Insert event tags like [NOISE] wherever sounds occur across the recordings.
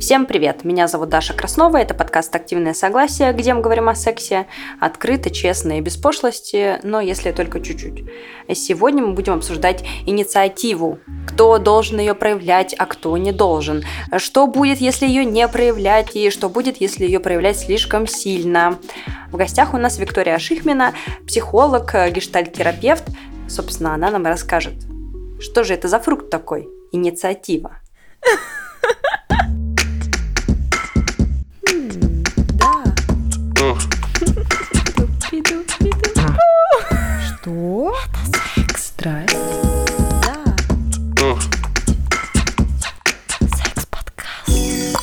Всем привет! Меня зовут Даша Краснова, это подкаст «Активное согласие», где мы говорим о сексе открыто, честно и без пошлости, но если только чуть-чуть. Сегодня мы будем обсуждать инициативу, кто должен ее проявлять, а кто не должен, что будет, если ее не проявлять, и что будет, если ее проявлять слишком сильно. В гостях у нас Виктория Шихмина, психолог, гештальт-терапевт. Собственно, она нам расскажет, что же это за фрукт такой? Инициатива. [LAUGHS] Что? Это секс. Страсть. Да. Секс-подкаст.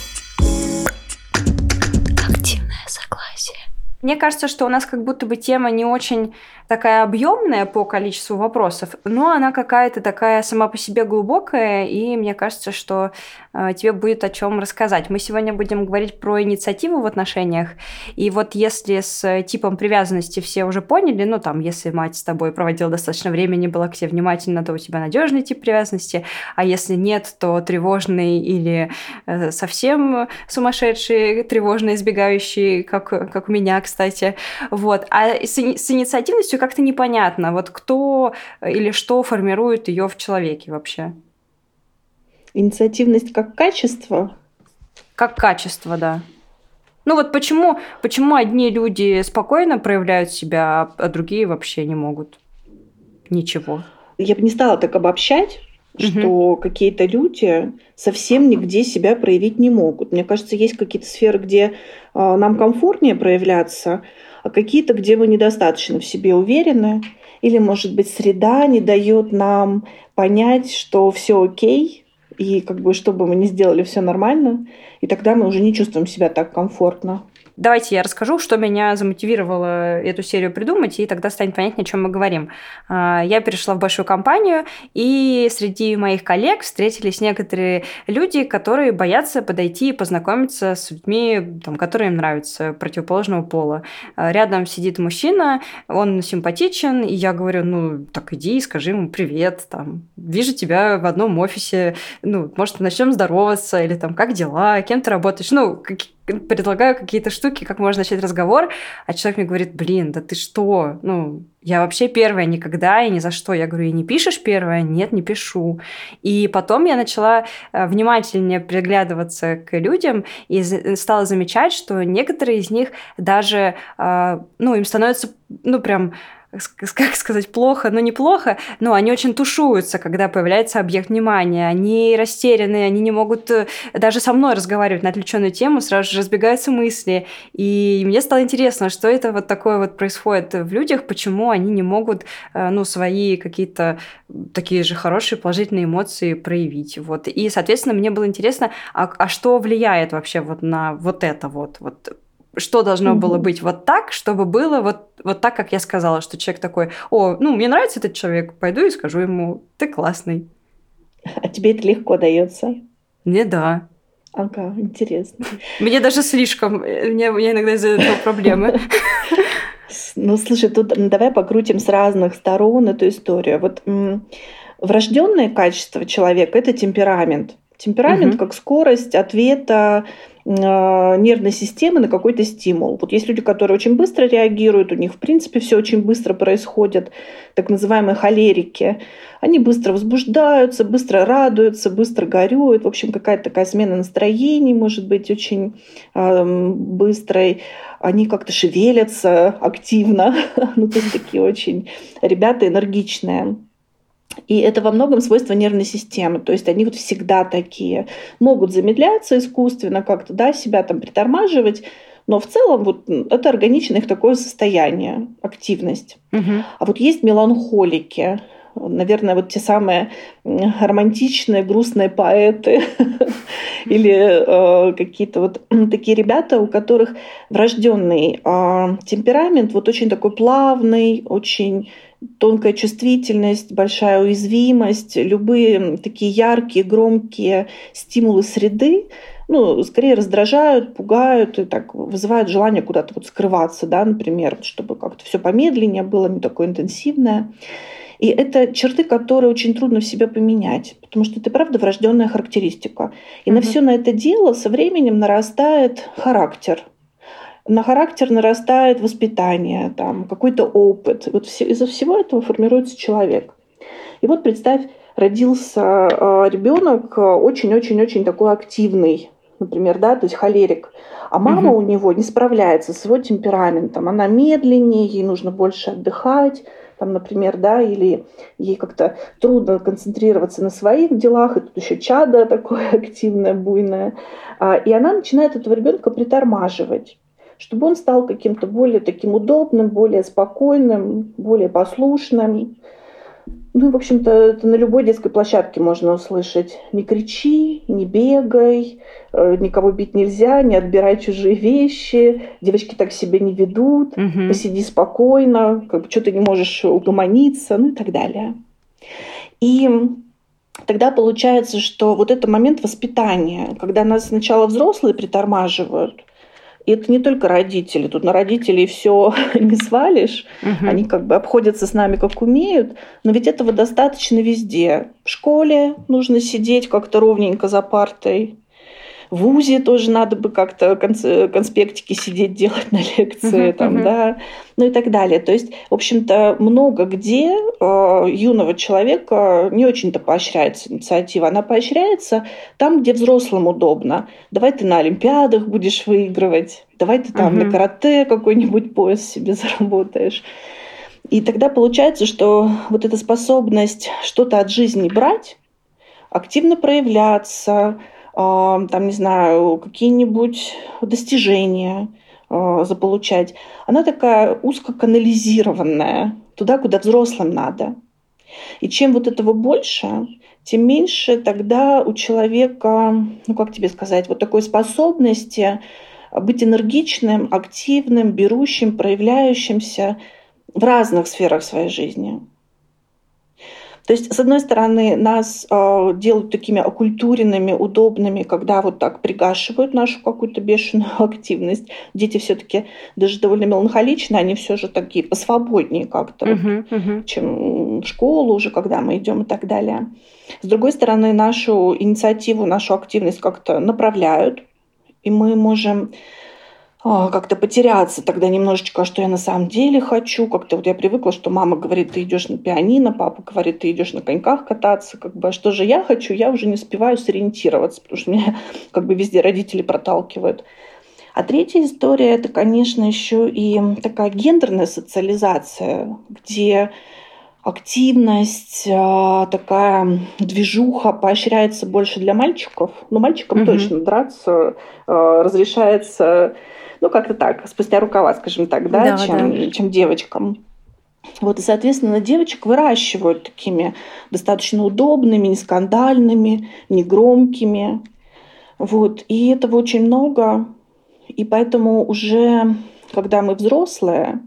Активное согласие. Мне кажется, что у нас как будто бы тема не очень такая объемная по количеству вопросов, но она какая-то такая сама по себе глубокая, и мне кажется, что тебе будет о чем рассказать. Мы сегодня будем говорить про инициативу в отношениях, и вот если с типом привязанности все уже поняли, ну там, если мать с тобой проводила достаточно времени, была к тебе внимательна, то у тебя надежный тип привязанности, а если нет, то тревожный или э, совсем сумасшедший, тревожно избегающий, как, как у меня, кстати. Вот. А с, с инициативностью как-то непонятно, вот кто или что формирует ее в человеке вообще. Инициативность как качество? Как качество, да. Ну вот почему, почему одни люди спокойно проявляют себя, а другие вообще не могут? Ничего. Я бы не стала так обобщать, что какие-то люди совсем нигде себя проявить не могут. Мне кажется, есть какие-то сферы, где э, нам комфортнее проявляться, а какие-то, где мы недостаточно в себе уверены. Или, может быть, среда не дает нам понять, что все окей, и как бы, что бы мы ни сделали, все нормально. И тогда мы уже не чувствуем себя так комфортно. Давайте я расскажу, что меня замотивировало эту серию придумать, и тогда станет понятнее, о чем мы говорим. А, Я перешла в большую компанию, и среди моих коллег встретились некоторые люди, которые боятся подойти и познакомиться с людьми, там, которые им нравятся, противоположного пола. А, Рядом сидит мужчина, он симпатичен, и я говорю, ну, так иди и скажи ему привет, там, вижу тебя в одном офисе, ну, может, начнем здороваться, или там, как дела, кем ты работаешь, ну, предлагаю какие-то штуки, как можно начать разговор, а человек мне говорит, блин, да ты что, ну, я вообще первая никогда и ни за что. Я говорю, и не пишешь первая? Нет, не пишу. И потом я начала э, внимательнее приглядываться к людям и за- стала замечать, что некоторые из них даже, э, ну, им становится, ну, прям как сказать, плохо, но неплохо, но они очень тушуются, когда появляется объект внимания. Они растеряны, они не могут э, даже со мной разговаривать на отвлеченную тему, сразу же разбегаются мысли. И мне стало интересно, что это вот такое вот происходит в людях, почему они не могут, э, ну, свои какие-то такие же хорошие положительные эмоции проявить. Вот. И, соответственно, мне было интересно, а, а что влияет вообще вот на вот это вот, вот что должно Мгм. было быть вот так, чтобы было вот, вот так, как я сказала, что человек такой, о, ну, мне нравится этот человек, пойду и скажу ему, ты классный. А тебе это легко дается? Мне да. Ага, интересно. Мне даже слишком, э, мне, меня иногда из-за этого проблемы. Ну, слушай, тут давай покрутим с разных сторон эту историю. Вот врожденное качество человека это темперамент. Темперамент Мгм. как скорость ответа нервной системы на какой-то стимул. Вот есть люди, которые очень быстро реагируют, у них в принципе все очень быстро происходит, так называемые холерики. Они быстро возбуждаются, быстро радуются, быстро горюют. В общем, какая-то такая смена настроений может быть очень эм, быстрой. Они как-то шевелятся активно. [LAUGHS] ну, то есть такие очень ребята энергичные. И это во многом свойство нервной системы. То есть они вот всегда такие. Могут замедляться искусственно, как-то да, себя там притормаживать. Но в целом вот это органично их такое состояние, активность. Мгм. А вот есть меланхолики, наверное, вот те самые романтичные, грустные поэты [LAUGHS] или э, какие-то вот такие ребята, у которых врожденный э, темперамент вот очень такой плавный, очень тонкая чувствительность, большая уязвимость, любые такие яркие, громкие стимулы среды, ну, скорее раздражают, пугают и так вызывают желание куда-то вот скрываться, да, например, чтобы как-то все помедленнее было, не такое интенсивное. И это черты, которые очень трудно в себе поменять, потому что это правда врожденная характеристика. И угу. на все на это дело со временем нарастает характер. На характер нарастает воспитание, там, какой-то опыт. Вот все, из-за всего этого формируется человек. И вот представь, родился э, ребенок очень-очень-очень такой активный, например, да, то есть холерик. А мама угу. у него не справляется с его темпераментом. Она медленнее, ей нужно больше отдыхать там, например, да, или ей как-то трудно концентрироваться на своих делах, и тут еще чада [LAUGHS] такое активное, буйное. А, и она начинает этого ребенка притормаживать чтобы он стал каким-то более таким удобным, более спокойным, более послушным. Ну, в общем-то, это на любой детской площадке можно услышать. Не кричи, не бегай, э, никого бить нельзя, не отбирай чужие вещи, девочки так себя не ведут, угу. посиди спокойно, как бы что ты не можешь угомониться, ну и так далее. И тогда получается, что вот это момент воспитания, когда нас сначала взрослые притормаживают – и это не только родители. Тут на родителей все [LAUGHS] не свалишь. Угу. Они как бы обходятся с нами как умеют. Но ведь этого достаточно везде. В школе нужно сидеть как-то ровненько за партой. В ВУЗе тоже надо бы как-то конспектики сидеть делать на лекции, uh-huh, там, uh-huh. да, ну и так далее. То есть, в общем-то, много где э, юного человека не очень-то поощряется инициатива. Она поощряется там, где взрослым удобно. Давай ты на Олимпиадах будешь выигрывать, давай ты там uh-huh. на карате какой-нибудь пояс себе заработаешь. И тогда получается, что вот эта способность что-то от жизни брать, активно проявляться, там, не знаю, какие-нибудь достижения а, заполучать. Она такая узкоканализированная, туда, куда взрослым надо. И чем вот этого больше, тем меньше тогда у человека, ну как тебе сказать, вот такой способности быть энергичным, активным, берущим, проявляющимся в разных сферах своей жизни. То есть, с одной стороны, нас э, делают такими окультуренными, удобными, когда вот так пригашивают нашу какую-то бешеную [LAUGHS] активность. Дети все-таки даже довольно меланхоличны, они все же такие посвободнее как-то, uh-huh, uh-huh. чем в школу уже, когда мы идем и так далее. С другой стороны, нашу инициативу, нашу активность как-то направляют, и мы можем как-то потеряться тогда немножечко, что я на самом деле хочу. Как-то вот я привыкла, что мама говорит, ты идешь на пианино, папа говорит, ты идешь на коньках кататься. Как бы, а что же я хочу? Я уже не успеваю сориентироваться, потому что [LAUGHS] меня как бы везде родители проталкивают. А третья история – это, конечно, еще и такая гендерная социализация, где активность, а, такая движуха поощряется больше для мальчиков. Но мальчикам угу. точно драться а, разрешается ну, как-то так, спустя рукава, скажем так, да, да чем, да. чем девочкам. Вот, и, соответственно, девочек выращивают такими достаточно удобными, не скандальными, не громкими. Вот, и этого очень много. И поэтому уже, когда мы взрослые,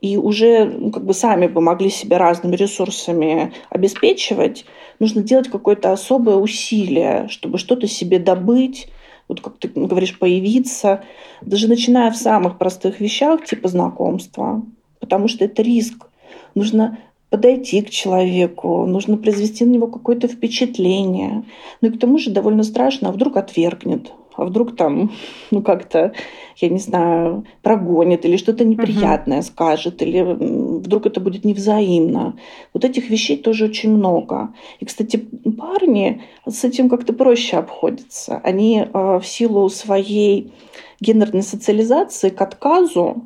и уже ну, как бы сами бы могли себя разными ресурсами обеспечивать, нужно делать какое-то особое усилие, чтобы что-то себе добыть, вот как ты говоришь, появиться, даже начиная в самых простых вещах, типа знакомства, потому что это риск. Нужно подойти к человеку, нужно произвести на него какое-то впечатление. Ну и к тому же довольно страшно, а вдруг отвергнет, а вдруг там, ну как-то, я не знаю, прогонит или что-то неприятное uh-huh. скажет, или вдруг это будет невзаимно. Вот этих вещей тоже очень много. И, кстати, парни с этим как-то проще обходятся. Они э, в силу своей гендерной социализации к отказу,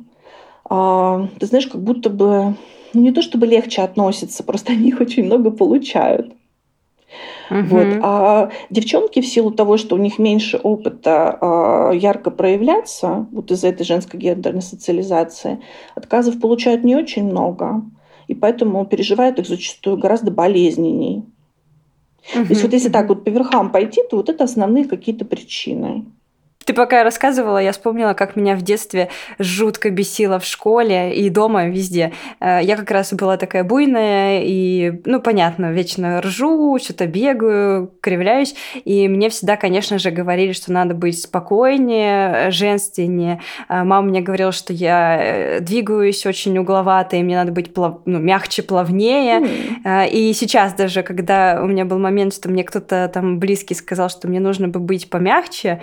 э, ты знаешь, как будто бы ну, не то чтобы легче относятся, просто они их очень много получают. Угу. Вот. А девчонки в силу того, что у них меньше опыта а, ярко проявляться, вот из-за этой женской гендерной социализации, отказов получают не очень много, и поэтому переживают их зачастую гораздо болезненней. Угу. То есть вот если так вот по верхам пойти, то вот это основные какие-то причины. Ты пока рассказывала, я вспомнила, как меня в детстве жутко бесило в школе и дома, везде. Э, я как раз была такая буйная и, ну, понятно, вечно ржу, что-то бегаю, кривляюсь. И мне всегда, конечно же, говорили, что надо быть спокойнее, женственнее. Э, мама мне говорила, что я э, двигаюсь очень угловато, и мне надо быть плав... ну, мягче, плавнее. Mm. И сейчас даже, когда у меня был момент, что мне кто-то там близкий сказал, что мне нужно бы быть помягче,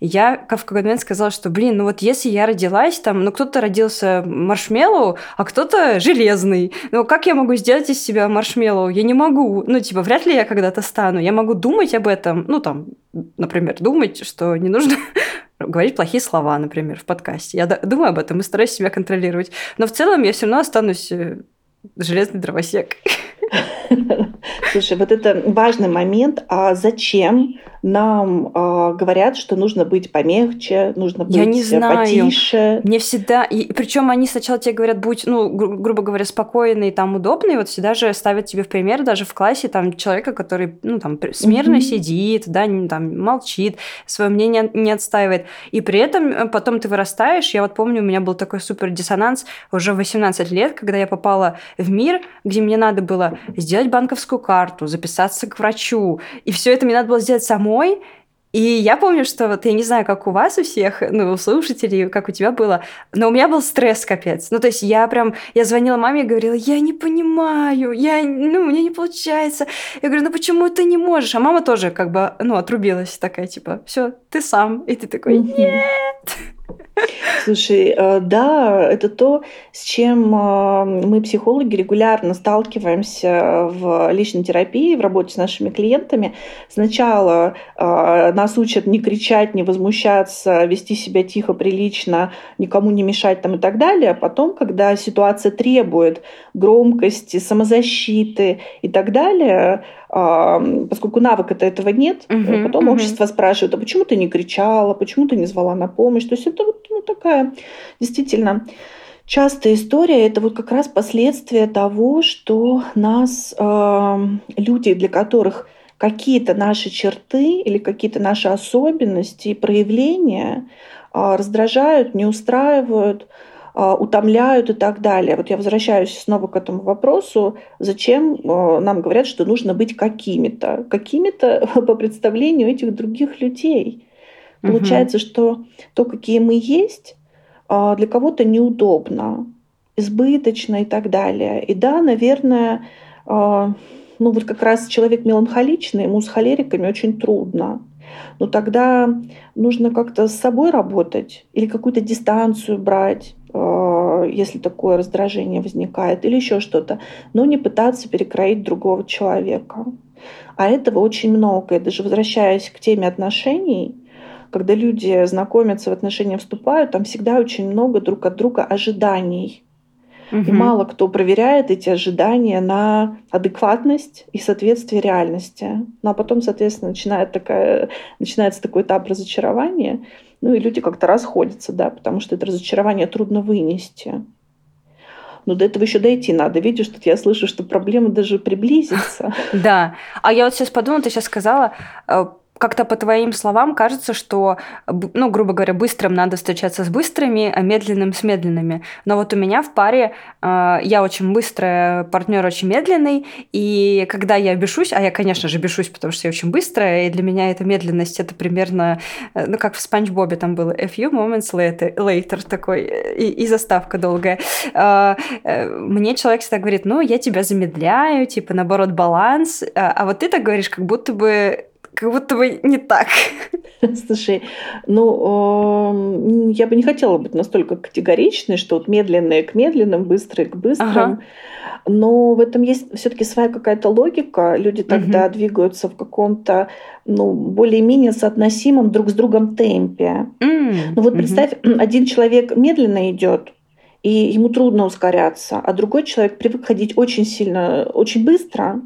я в какой-то момент сказала, что, блин, ну вот если я родилась там, ну кто-то родился маршмеллоу, а кто-то железный. Ну как я могу сделать из себя маршмеллоу? Я не могу. Ну типа, вряд ли я когда-то стану. Я могу думать об этом, ну там, например, думать, что не нужно [LAUGHS] говорить плохие слова, например, в подкасте. Я думаю об этом и стараюсь себя контролировать. Но в целом я все равно останусь э, железный дровосек. [LAUGHS] [LAUGHS] Слушай, вот это важный момент. А зачем нам э, говорят, что нужно быть помягче, нужно быть Я не знаю. потише? Мне всегда... И, причем они сначала тебе говорят, будь, ну, гру- грубо говоря, спокойный, там, удобный. Вот всегда же ставят тебе в пример даже в классе там человека, который, ну, там, смирно mm-hmm. сидит, да, не, там, молчит, свое мнение не отстаивает. И при этом э, потом ты вырастаешь. Я вот помню, у меня был такой супер диссонанс уже в 18 лет, когда я попала в мир, где мне надо было сделать банковскую карту, записаться к врачу. И все это мне надо было сделать самой. И я помню, что вот я не знаю, как у вас у всех, ну, у слушателей, как у тебя было, но у меня был стресс капец. Ну, то есть я прям, я звонила маме и говорила, я не понимаю, я, ну, у меня не получается. Я говорю, ну почему ты не можешь? А мама тоже как бы, ну, отрубилась такая, типа, все, ты сам. И ты такой, нет. Слушай, э, да, это то, с чем э, мы, психологи, регулярно сталкиваемся в личной терапии, в работе с нашими клиентами. Сначала э, нас учат не кричать, не возмущаться, вести себя тихо, прилично, никому не мешать там и так далее. А потом, когда ситуация требует громкости, самозащиты и так далее, поскольку навыка-то этого нет, uh-huh, потом uh-huh. общество спрашивает, а почему ты не кричала, почему ты не звала на помощь? То есть это вот ну, такая действительно частая история. Это вот как раз последствия того, что нас э, люди, для которых какие-то наши черты или какие-то наши особенности и проявления э, раздражают, не устраивают, утомляют и так далее. Вот я возвращаюсь снова к этому вопросу, зачем а, нам говорят, что нужно быть какими-то, какими-то [LAUGHS] по представлению этих других людей. Угу. Получается, что то, какие мы есть, а, для кого-то неудобно, избыточно и так далее. И да, наверное, ну вот как раз человек меланхоличный, ему с холериками очень трудно. Но тогда нужно как-то с собой работать или какую-то дистанцию брать, если такое раздражение возникает, или еще что-то, но не пытаться перекроить другого человека. А этого очень много. И даже возвращаясь к теме отношений, когда люди знакомятся, в отношения вступают, там всегда очень много друг от друга ожиданий. Угу. И мало кто проверяет эти ожидания на адекватность и соответствие реальности. Ну а потом, соответственно, начинает такая, начинается такой этап разочарования. Ну и люди как-то расходятся, да, потому что это разочарование трудно вынести. Но до этого еще дойти надо. Видишь, тут я слышу, что проблема даже приблизится. [LAUGHS] Да. А я вот сейчас подумала, ты сейчас сказала, э, как-то по твоим словам кажется, что, ну, грубо говоря, быстрым надо встречаться с быстрыми, а медленным с медленными. Но вот у меня в паре э, я очень быстрая, партнер очень медленный, и когда я бешусь, а я, конечно же, бешусь, потому что я очень быстрая, и для меня эта медленность это примерно, э, ну, как в Спанч Бобе там было, a few moments later, later такой, и, и заставка долгая. Э, э, мне человек всегда говорит, ну, я тебя замедляю, типа, наоборот, баланс, а, а вот ты так говоришь, как будто бы как будто бы не так. Слушай, ну, я бы не хотела быть настолько категоричной, что вот медленные к медленным, быстрые к быстрым. Ага. Но в этом есть все-таки своя какая-то логика. Люди тогда угу. двигаются в каком-то ну, более-менее соотносимом друг с другом темпе. Mm. Ну вот представь, один человек медленно идет, и ему трудно ускоряться, а другой человек привык ходить очень сильно, очень быстро,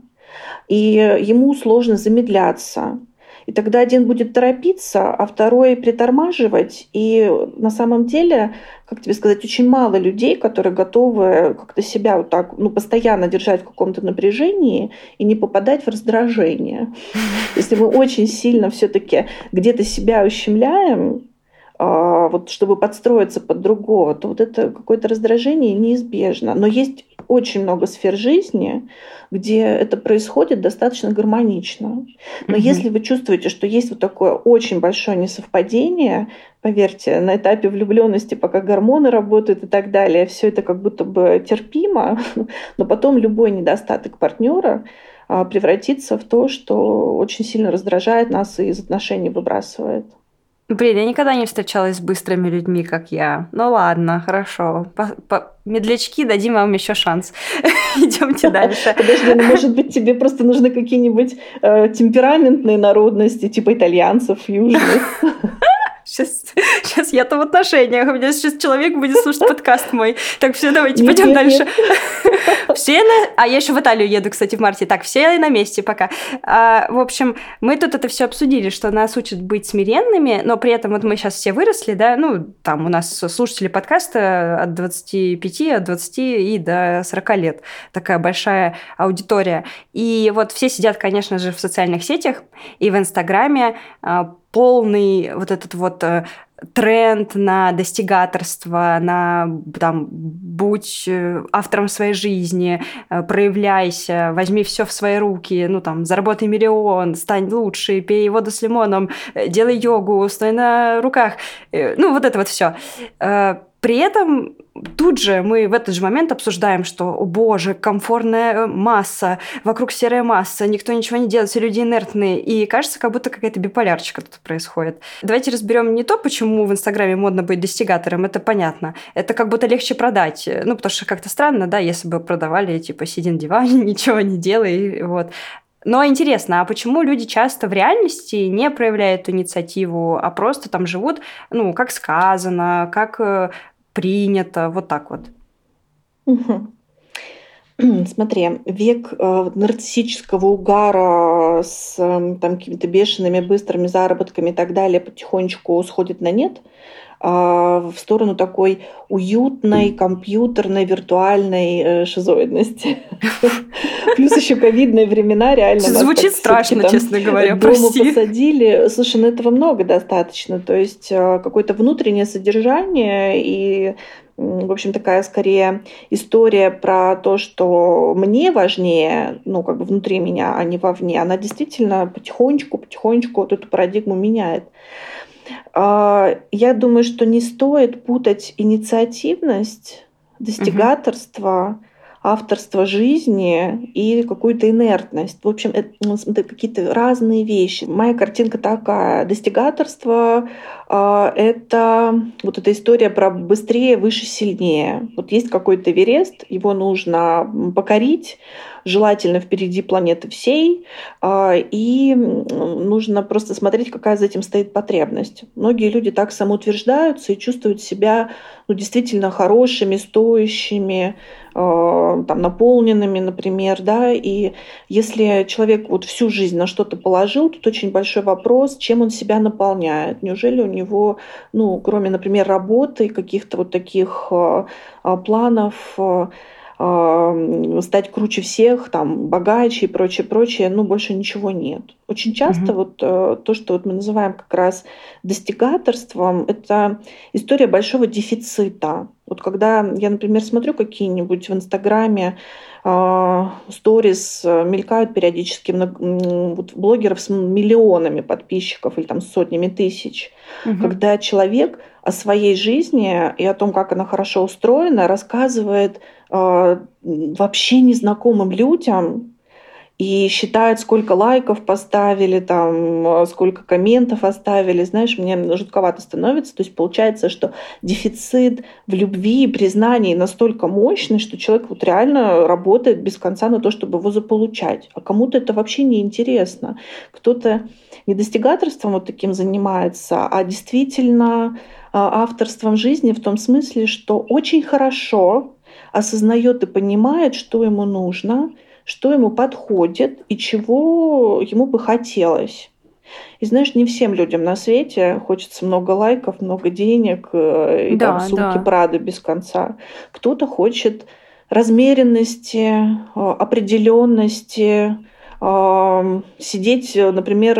и ему сложно замедляться. И тогда один будет торопиться, а второй притормаживать. И на самом деле, как тебе сказать, очень мало людей, которые готовы как-то себя вот так, ну, постоянно держать в каком-то напряжении и не попадать в раздражение. [LAUGHS] Если мы очень сильно все-таки где-то себя ущемляем, а, вот чтобы подстроиться под другого, то вот это какое-то раздражение неизбежно. Но есть очень много сфер жизни, где это происходит достаточно гармонично. Но mm-hmm. если вы чувствуете, что есть вот такое очень большое несовпадение, поверьте, на этапе влюбленности, пока гормоны работают и так далее, все это как будто бы терпимо, [LAUGHS] но потом любой недостаток партнера а, превратится в то, что очень сильно раздражает нас и из отношений выбрасывает. Блин, я никогда не встречалась с быстрыми людьми, как я. Ну ладно, хорошо. По -по Медлячки, дадим вам еще шанс. [LAUGHS] Идемте дальше. [LAUGHS] Подожди, ну может быть тебе просто нужны какие-нибудь э, темпераментные народности, типа итальянцев, южных? [LAUGHS] Сейчас, сейчас [LAUGHS] я-то в отношениях. У меня сейчас человек будет слушать подкаст мой. Так, все, давайте нет, пойдем нет, дальше. Нет. [LAUGHS] Все на... А я еще в Италию еду, кстати, в марте. Так, все на месте пока. А, в общем, мы тут это все обсудили, что нас учат быть смиренными, но при этом вот мы сейчас все выросли, да, ну, там у нас слушатели подкаста от 25, от 20 и до 40 лет. Такая большая аудитория. И вот все сидят, конечно же, в социальных сетях и в Инстаграме, а, полный вот этот вот э, тренд на достигаторство, на там будь э, автором своей жизни, э, проявляйся, возьми все в свои руки, ну там заработай миллион, стань лучше, пей воду с лимоном, делай йогу, стой на руках, ну вот это вот все. При этом тут же мы в этот же момент обсуждаем, что, о боже, комфортная масса, вокруг серая масса, никто ничего не делает, все люди инертные. И кажется, как будто какая-то биполярчика тут происходит. Давайте разберем не то, почему в Инстаграме модно быть достигатором, это понятно. Это как будто легче продать. Ну, потому что как-то странно, да, если бы продавали, типа, сиди на диване, [LAUGHS] ничего не делай, вот. Но интересно, а почему люди часто в реальности не проявляют инициативу, а просто там живут, ну, как сказано, как э, принято, вот так вот. Смотри, век э, нарциссического угара с э, там, какими-то бешеными быстрыми заработками и так далее потихонечку сходит на нет в сторону такой уютной, компьютерной, виртуальной э, шизоидности. [LAUGHS] Плюс еще ковидные времена реально. Звучит страшно, честно говоря, прости. посадили. Слушай, ну этого много достаточно. То есть э, какое-то внутреннее содержание и в общем, такая скорее история про то, что мне важнее, ну, как бы внутри меня, а не вовне, она действительно потихонечку, потихонечку вот эту парадигму меняет. А, я думаю, что не стоит путать инициативность, достигаторство, авторство жизни и какую-то инертность. В общем, это, ну, это какие-то разные вещи. Моя картинка такая. Достигаторство это вот эта история про быстрее, выше, сильнее. Вот есть какой-то Эверест, его нужно покорить, желательно впереди планеты всей, а, и нужно просто смотреть, какая за этим стоит потребность. Многие люди так самоутверждаются и чувствуют себя ну, действительно хорошими, стоящими, а, там, наполненными, например, да, и если человек вот всю жизнь на что-то положил, тут очень большой вопрос, чем он себя наполняет. Неужели у него, ну, кроме, например, работы, каких-то вот таких а, планов, стать круче всех, там, богаче и прочее, прочее, ну, больше ничего нет. Очень часто угу. вот э, то, что вот мы называем как раз достигаторством, это история большого дефицита. Вот когда я, например, смотрю какие-нибудь в Инстаграме а, сторис э, мелькают периодически вот блогеров с миллионами подписчиков или там сотнями тысяч, угу. когда человек о своей жизни и о том, как она хорошо устроена, рассказывает э, вообще незнакомым людям, и считают, сколько лайков поставили, там, э, сколько комментов оставили. Знаешь, мне жутковато становится. То есть получается, что дефицит в любви и признании настолько мощный, что человек вот реально работает без конца на то, чтобы его заполучать. А кому-то это вообще не интересно. Кто-то не достигаторством вот таким занимается, а действительно а, авторством жизни в том смысле, что очень хорошо осознает и понимает, что ему нужно, что ему подходит и чего ему бы хотелось. И знаешь, не всем людям на свете хочется много лайков, много денег э, и да, там сумки да. Прада без конца. Кто-то хочет размеренности, э, определенности, сидеть, например,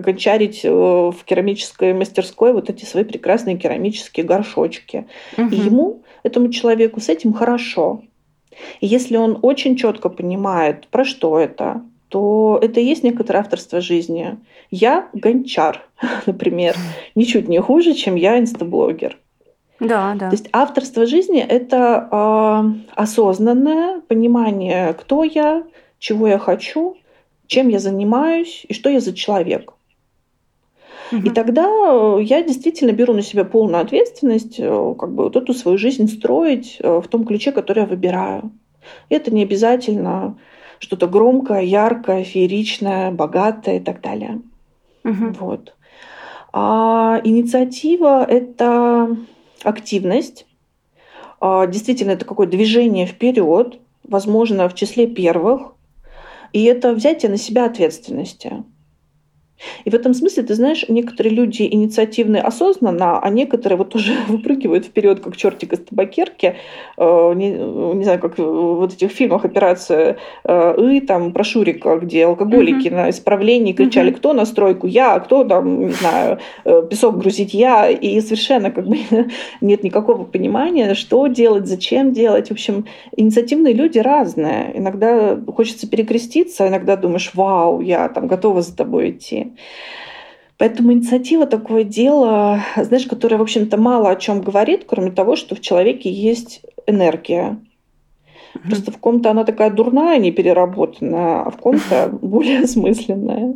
гончарить в керамической мастерской вот эти свои прекрасные керамические горшочки. Угу. И ему, этому человеку, с этим хорошо. И если он очень четко понимает, про что это, то это и есть некоторое авторство жизни. Я гончар, [LAUGHS] например, ничуть не хуже, чем я инстаблогер. Да, да. То есть авторство жизни – это э, осознанное понимание, кто я, чего я хочу, чем я занимаюсь и что я за человек. Угу. И тогда я действительно беру на себя полную ответственность, э, как бы вот эту свою жизнь строить э, в том ключе, который я выбираю. Это не обязательно что-то громкое, яркое, фееричное, богатое и так далее. Угу. Вот. А инициатива – это активность. А, действительно, это какое-то движение вперед, возможно, в числе первых. И это взятие на себя ответственности. И в этом смысле, ты знаешь, некоторые люди инициативны осознанно, а некоторые вот уже [LAUGHS] выпрыгивают вперед, как чертик из табакерки. Э, не, не знаю, как в вот этих фильмах «Операция э, И», там, про Шурика, где алкоголики mm-hmm. на исправлении кричали, mm-hmm. кто на стройку, я, кто там, не знаю, э, песок грузить, я. И совершенно как бы [LAUGHS] нет никакого понимания, что делать, зачем делать. В общем, инициативные люди разные. Иногда хочется перекреститься, иногда думаешь, вау, я там готова за тобой идти. Поэтому инициатива такое дело, знаешь, которое, в общем-то, мало о чем говорит, кроме того, что в человеке есть энергия. Просто в ком-то она такая дурная, не переработанная, а в ком-то [LAUGHS] более осмысленная.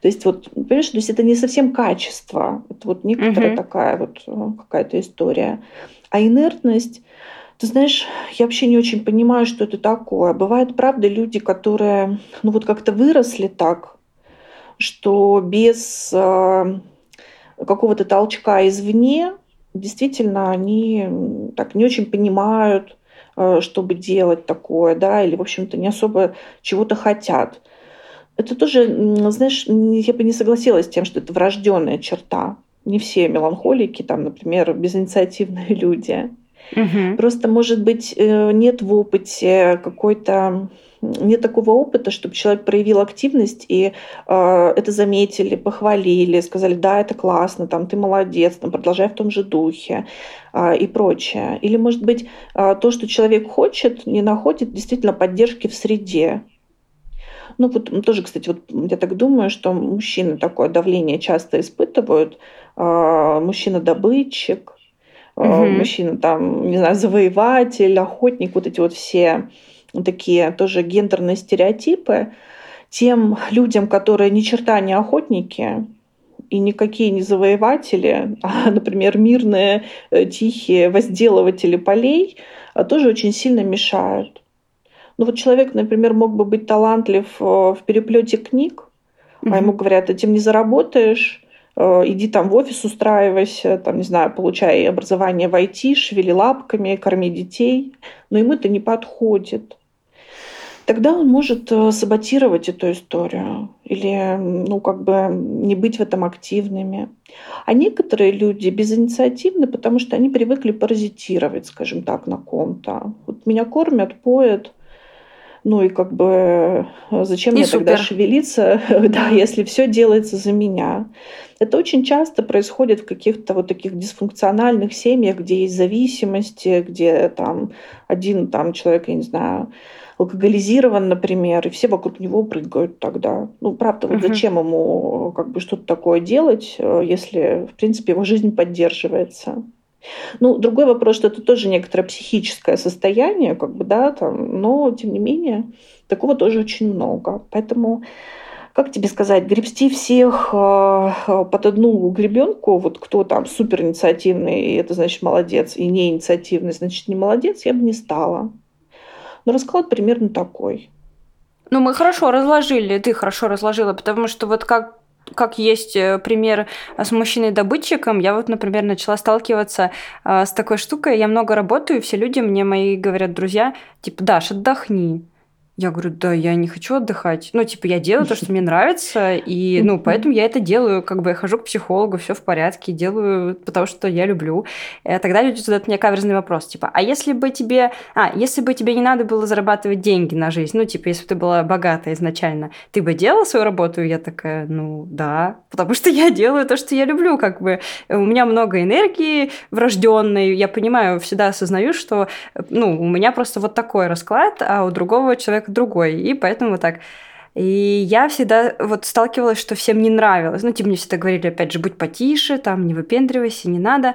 То есть вот, понимаешь, то есть это не совсем качество, это вот некоторая uh-huh. такая вот э, какая-то история. А инертность, ты знаешь, я вообще не очень понимаю, что это такое. Бывают, правда, люди, которые, ну вот как-то выросли так, что без э, какого-то толчка извне действительно они так не очень понимают, э, чтобы делать такое, да, или, в общем-то, не особо чего-то хотят. Это тоже, знаешь, я бы не согласилась с тем, что это врожденная черта. Не все меланхолики, там, например, безинициативные люди. Угу. Просто, может быть, э, нет в опыте какой-то нет такого опыта, чтобы человек проявил активность и э, это заметили, похвалили, сказали, да, это классно, там, ты молодец, там, продолжай в том же духе э, и прочее. Или, может быть, э, то, что человек хочет, не находит действительно поддержки в среде. Ну, вот тоже, кстати, вот я так думаю, что мужчины такое давление часто испытывают. Э, мужчина-добытчик, угу. мужчина там, не знаю, завоеватель, охотник, вот эти вот все такие тоже гендерные стереотипы, тем людям, которые ни черта не охотники и никакие не завоеватели, [LAUGHS] а, например, мирные, э, тихие возделыватели полей, а, тоже очень сильно мешают. Ну вот человек, например, мог бы быть талантлив э, в переплете книг, mm-hmm. а ему говорят, этим не заработаешь, э, иди там в офис устраивайся, там, не знаю, получай образование в IT, шевели лапками, корми детей. Но ему это не подходит тогда он может э, саботировать эту историю или, ну, как бы не быть в этом активными. А некоторые люди безинициативны, потому что они привыкли паразитировать, скажем так, на ком-то. Вот меня кормят, поят, ну и как бы э, зачем и мне супер. тогда шевелиться, [LAUGHS] да, если все делается за меня. Это очень часто происходит в каких-то вот таких дисфункциональных семьях, где есть зависимости, где там один там человек, я не знаю, алкоголизирован, например, и все вокруг него прыгают тогда. Ну, правда, вот uh-huh. зачем ему как бы что-то такое делать, э, если, в принципе, его жизнь поддерживается? Ну, другой вопрос, что это тоже некоторое психическое состояние, как бы, да, там, но, тем не менее, такого тоже очень много. Поэтому как тебе сказать, гребсти всех э, под одну гребенку, вот кто там супер инициативный, это значит молодец, и не инициативный, значит не молодец, я бы не стала. Но расклад примерно такой. Ну, мы хорошо разложили, ты хорошо разложила, потому что вот как как есть э, пример с мужчиной-добытчиком, я вот, например, начала сталкиваться э, с такой штукой. Я много работаю, все люди мне мои говорят, друзья, типа, Даш, отдохни. Я говорю, да, я не хочу отдыхать. Ну, типа, я делаю то, что мне нравится, и, ну, поэтому я это делаю. Как бы я хожу к психологу, все в порядке, делаю потому, что я люблю. И э, тогда люди задают мне каверзный вопрос, типа, а если бы тебе... А, если бы тебе не надо было зарабатывать деньги на жизнь, ну, типа, если бы ты была богата изначально, ты бы делала свою работу? И я такая, ну, да, потому что я делаю то, что я люблю, как бы. У меня много энергии врожденной, я понимаю, всегда осознаю, что, ну, у меня просто вот такой расклад, а у другого человека другой. И поэтому вот так. И я всегда вот сталкивалась, что всем не нравилось. Ну, типа, мне всегда говорили, опять же, будь потише, там, не выпендривайся, не надо.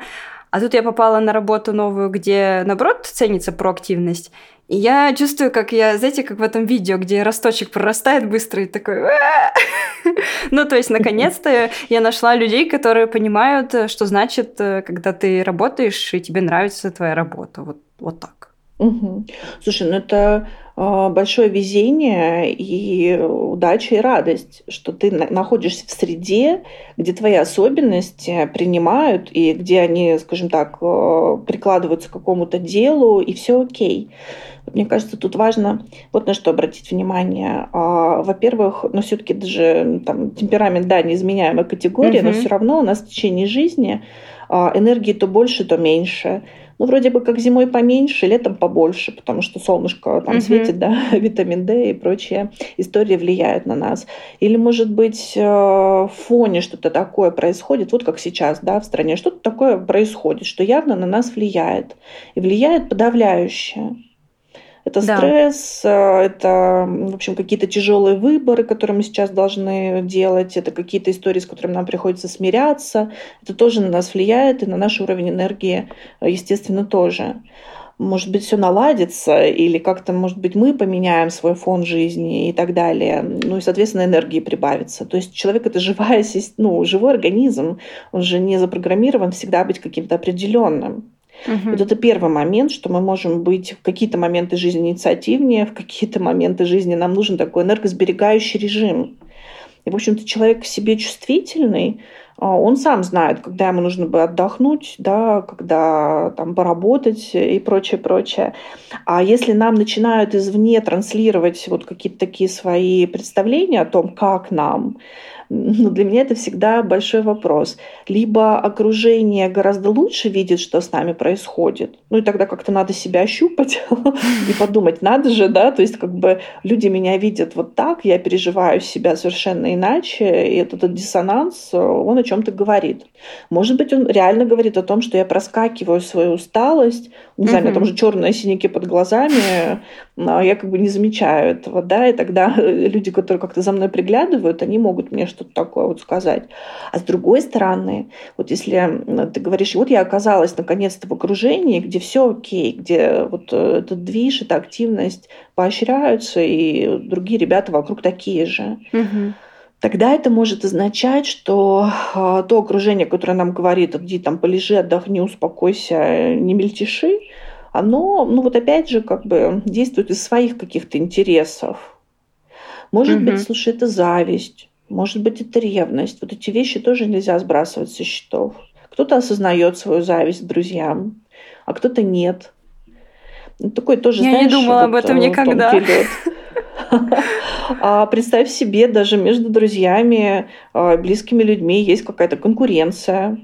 А тут я попала на работу новую, где, наоборот, ценится проактивность. И я чувствую, как я, знаете, как в этом видео, где росточек прорастает быстро и такой... [LAUGHS] Ну, то есть, наконец-то я нашла людей, которые понимают, что значит, э, когда ты работаешь, и тебе нравится твоя работа. Вот, вот так. Угу. Слушай, ну это а, большое везение и удача и радость, что ты находишься в среде, где твои особенности принимают и где они, скажем так, а, прикладываются к какому-то делу, и все окей. Мне кажется, тут важно вот на что обратить внимание. А, во-первых, ну все-таки даже там, темперамент, да, неизменяемая категория, но все равно у нас в течение жизни энергии то больше, то меньше. Ну, вроде бы как зимой поменьше, летом побольше, потому что солнышко там угу. светит, да, [LAUGHS] витамин D и прочие истории влияют на нас. Или, может быть, э, в фоне что-то такое происходит, вот как сейчас, да, в стране, что-то такое происходит, что явно на нас влияет. И влияет подавляющее. Это да. стресс, э, это, в общем, какие-то тяжелые выборы, которые мы сейчас должны делать, это какие-то истории, с которыми нам приходится смиряться. Это тоже на нас влияет, и на наш уровень энергии, э, естественно, тоже может быть, все наладится, или как-то, может быть, мы поменяем свой фон жизни и так далее. Ну и, соответственно, энергии прибавится. То есть человек — это живая, ну, живой организм, он же не запрограммирован всегда быть каким-то определенным. Угу. Вот это первый момент, что мы можем быть в какие-то моменты жизни инициативнее, в какие-то моменты жизни нам нужен такой энергосберегающий режим. И, в общем-то, человек к себе чувствительный, он сам знает, когда ему нужно бы отдохнуть, да, когда там поработать и прочее, прочее. А если нам начинают извне транслировать вот какие-то такие свои представления о том, как нам, но для меня это всегда большой вопрос. Либо окружение гораздо лучше видит, что с нами происходит, ну и тогда как-то надо себя ощупать [LAUGHS] и подумать, надо же, да, то есть как бы люди меня видят вот так, я переживаю себя совершенно иначе, и этот, диссонанс, он чем-то говорит. Может быть, он реально говорит о том, что я проскакиваю свою усталость, не знаю, у меня там уже черные синяки под глазами, но я как бы не замечаю этого, да, и тогда [LAUGHS] люди, которые как-то за мной приглядывают, они могут мне что-то такое вот сказать. А с другой стороны, вот если ты говоришь, вот я оказалась наконец-то в окружении, где все окей, где вот э, этот движ, эта активность поощряются, и другие ребята вокруг такие же. Угу тогда это может означать, что а, то окружение, которое нам говорит, иди там полежи, отдохни, успокойся, не мельтеши, оно, ну вот опять же, как бы действует из своих каких-то интересов. Может угу. быть, слушай, это зависть, может быть, это ревность. Вот эти вещи тоже нельзя сбрасывать со счетов. Кто-то осознает свою зависть друзьям, а кто-то нет. Ну, такой тоже, Я знаешь, не думала вот, об этом э, никогда. [LAUGHS] А представь себе, даже между друзьями, а, близкими людьми есть какая-то конкуренция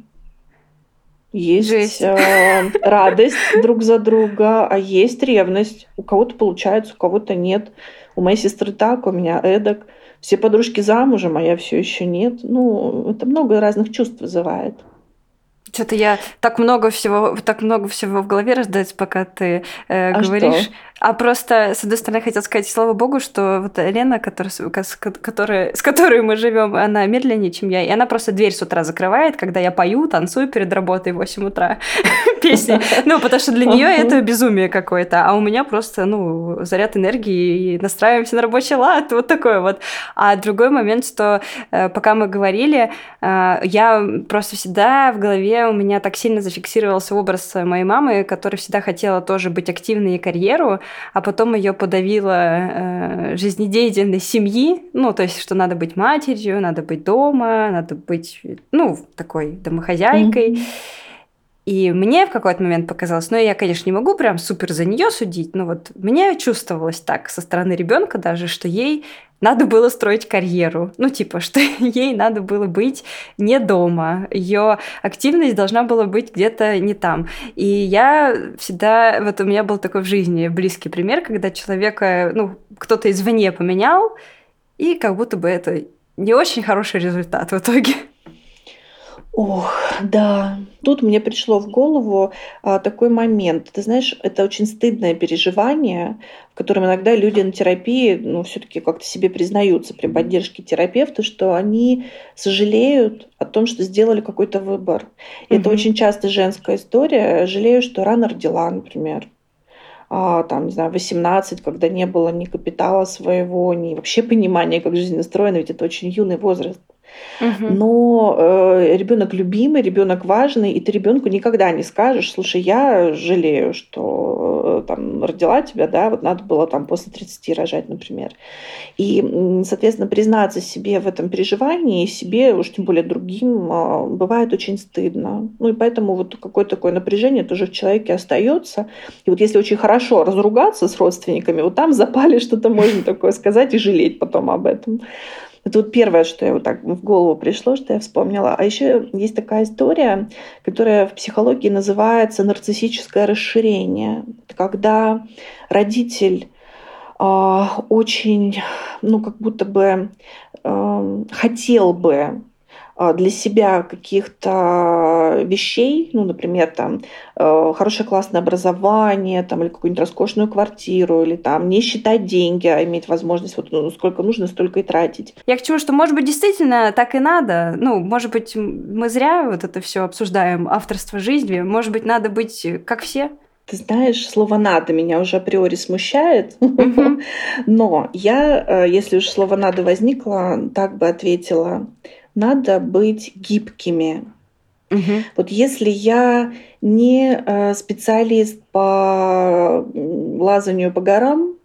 есть. Э, радость друг за друга, а есть ревность. У кого-то получается, у кого-то нет. У моей сестры так, у меня эдак. Все подружки замужем, а я все еще нет. Ну, это много разных чувств вызывает. Что-то я так много всего, так много всего в голове раздается, пока ты э, а говоришь. Что? А просто, с одной стороны, хотел сказать, слава богу, что вот Лена, которая, с, которой, с которой мы живем, она медленнее, чем я. И она просто дверь с утра закрывает, когда я пою, танцую перед работой в 8 утра [LAUGHS] песни. Ну, потому что для нее это безумие какое-то. А у меня просто, ну, заряд энергии и настраиваемся на рабочий лад. Вот такой вот. А другой момент, что э, пока мы говорили, э, я просто всегда в голове у меня так сильно зафиксировался образ моей мамы, которая всегда хотела тоже быть активной и карьеру, а потом ее подавила э, жизнедеятельность семьи, ну, то есть, что надо быть матерью, надо быть дома, надо быть, ну, такой домохозяйкой. Mm-hmm. И мне в какой-то момент показалось, ну, я, конечно, не могу прям супер за нее судить, но вот мне чувствовалось так со стороны ребенка даже, что ей надо было строить карьеру. Ну, типа, [LAUGHS] что ей надо было быть не дома. Ее активность должна была быть где-то не там. И я всегда... Вот у меня был такой в жизни близкий пример, когда человека, ну, кто-то извне поменял, и как будто бы это не очень хороший результат в итоге. Ох, да. Тут мне пришло в голову а, такой момент. Ты знаешь, это очень стыдное переживание, в котором иногда люди на терапии, ну, все-таки как-то себе признаются при поддержке терапевта, что они сожалеют о том, что сделали какой-то выбор. И угу. это очень часто женская история. Жалею, что рано родила, например а, там, не знаю, 18, когда не было ни капитала своего, ни вообще понимания, как жизнь устроена, ведь это очень юный возраст. Но э, ребенок любимый, ребенок важный, и ты ребенку никогда не скажешь, слушай, я жалею, что э, там родила тебя, да, вот надо было там после 30 рожать, например. И, соответственно, признаться себе в этом переживании, себе, уж тем более другим, э, бывает очень стыдно. Ну и поэтому вот какое-то такое напряжение тоже в человеке остается. И вот если очень хорошо разругаться с родственниками, вот там запали что-то можно такое сказать и жалеть потом об этом. Это вот первое, что я вот так в голову пришло, что я вспомнила. А еще есть такая история, которая в психологии называется нарциссическое расширение. Это когда родитель э, очень, ну, как будто бы э, хотел бы для себя каких-то вещей, ну, например, там, э, хорошее классное образование, там, или какую-нибудь роскошную квартиру, или там не считать деньги, а иметь возможность вот ну, сколько нужно, столько и тратить. Я к чему, что, может быть, действительно так и надо. Ну, может быть, мы зря вот это все обсуждаем, авторство жизни. Может быть, надо быть как все? Ты знаешь, слово «надо» меня уже априори смущает, [LAUGHS] но я, э, если уж слово «надо» возникло, так бы ответила – надо быть гибкими. Угу. Вот если я не э, специалист по лазанию по горам,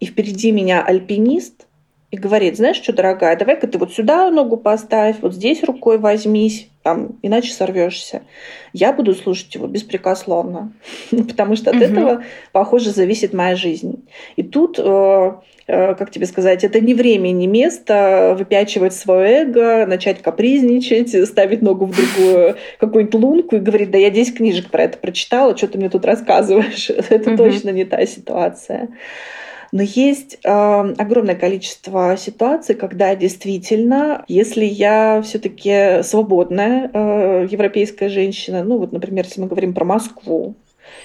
и впереди меня альпинист, и говорит, знаешь что, дорогая, давай-ка ты вот сюда ногу поставь, вот здесь рукой возьмись, там, иначе сорвешься. Я буду слушать его беспрекословно, [LAUGHS] потому что от угу. этого, похоже, зависит моя жизнь. И тут э, Э, как тебе сказать, это не время, не место выпячивать свое эго, начать капризничать, ставить ногу в другую [LAUGHS] какую-нибудь лунку и говорить, да я 10 книжек про это прочитала, что ты мне тут рассказываешь. [LAUGHS] это mm точно не та ситуация. Но есть э, огромное количество ситуаций, когда действительно, если я все-таки свободная э, европейская женщина, ну вот, например, если мы говорим про Москву,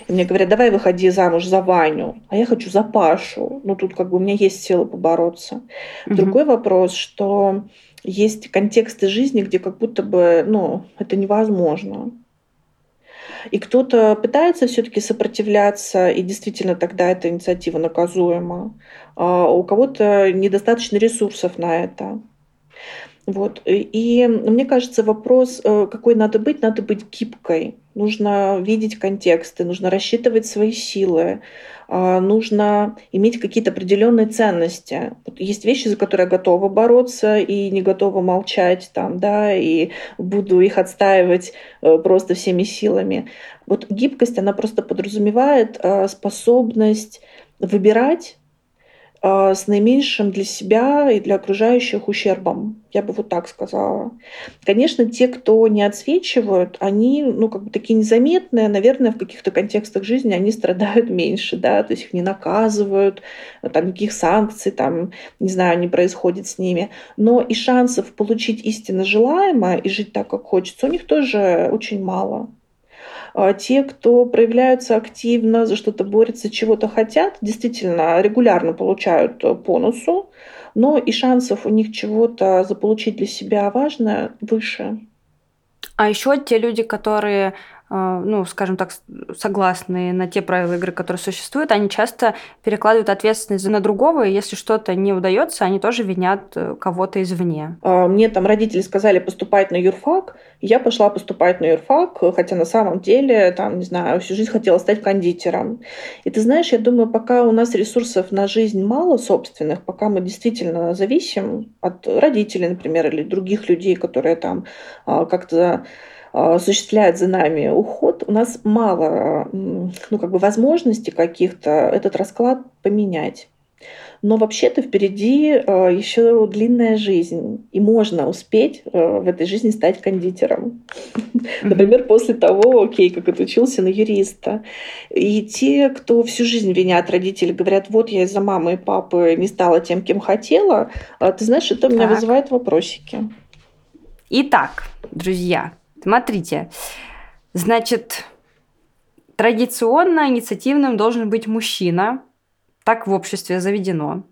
и мне говорят, давай выходи замуж за Ваню, а я хочу за Пашу. Ну, тут как бы у меня есть силы побороться. Угу. Другой вопрос, что есть контексты жизни, где как будто бы, ну, это невозможно. И кто-то пытается все-таки сопротивляться, и действительно тогда эта инициатива наказуема. А у кого-то недостаточно ресурсов на это. Вот. И мне кажется, вопрос, э, какой надо быть, надо быть гибкой. Нужно видеть контексты, нужно рассчитывать свои силы, а, нужно иметь какие-то определенные ценности. Есть вещи, за которые я готова бороться и не готова молчать, там, да, и буду их отстаивать э, просто всеми силами. Вот гибкость, она просто подразумевает э, способность выбирать а, с наименьшим для себя и для окружающих ущербом. Я бы вот так сказала. Конечно, те, кто не отсвечивают, они, ну, как бы такие незаметные, наверное, в каких-то контекстах жизни они страдают меньше, да, то есть их не наказывают, там никаких санкций, там, не знаю, не происходит с ними. Но и шансов получить истинно желаемое и жить так, как хочется, у них тоже очень мало. А те, кто проявляются активно, за что-то борются, чего-то хотят, действительно регулярно получают э, по носу, но и шансов у них чего-то заполучить для себя важное выше. А еще те люди, которые ну, скажем так, согласны на те правила игры, которые существуют, они часто перекладывают ответственность на другого, и если что-то не удается, они тоже винят э, кого-то извне. А, мне там родители сказали поступать на юрфак, я пошла поступать на юрфак, хотя на самом деле, там, не знаю, всю жизнь хотела стать кондитером. И ты знаешь, я думаю, пока у нас ресурсов на жизнь мало собственных, пока мы действительно зависим от родителей, например, или других людей, которые там а, как-то осуществляет за нами уход, у нас мало ну, как бы возможностей каких-то этот расклад поменять. Но вообще-то впереди э, еще длинная жизнь, и можно успеть в этой жизни стать кондитером. Например, после того, окей, как отучился на юриста. И те, кто всю жизнь винят родителей, говорят, вот я из-за мамы и папы не стала тем, кем хотела, а ты знаешь, это у меня вызывает вопросики. Итак, друзья, смотрите, значит, традиционно инициативным должен быть мужчина, так в обществе заведено.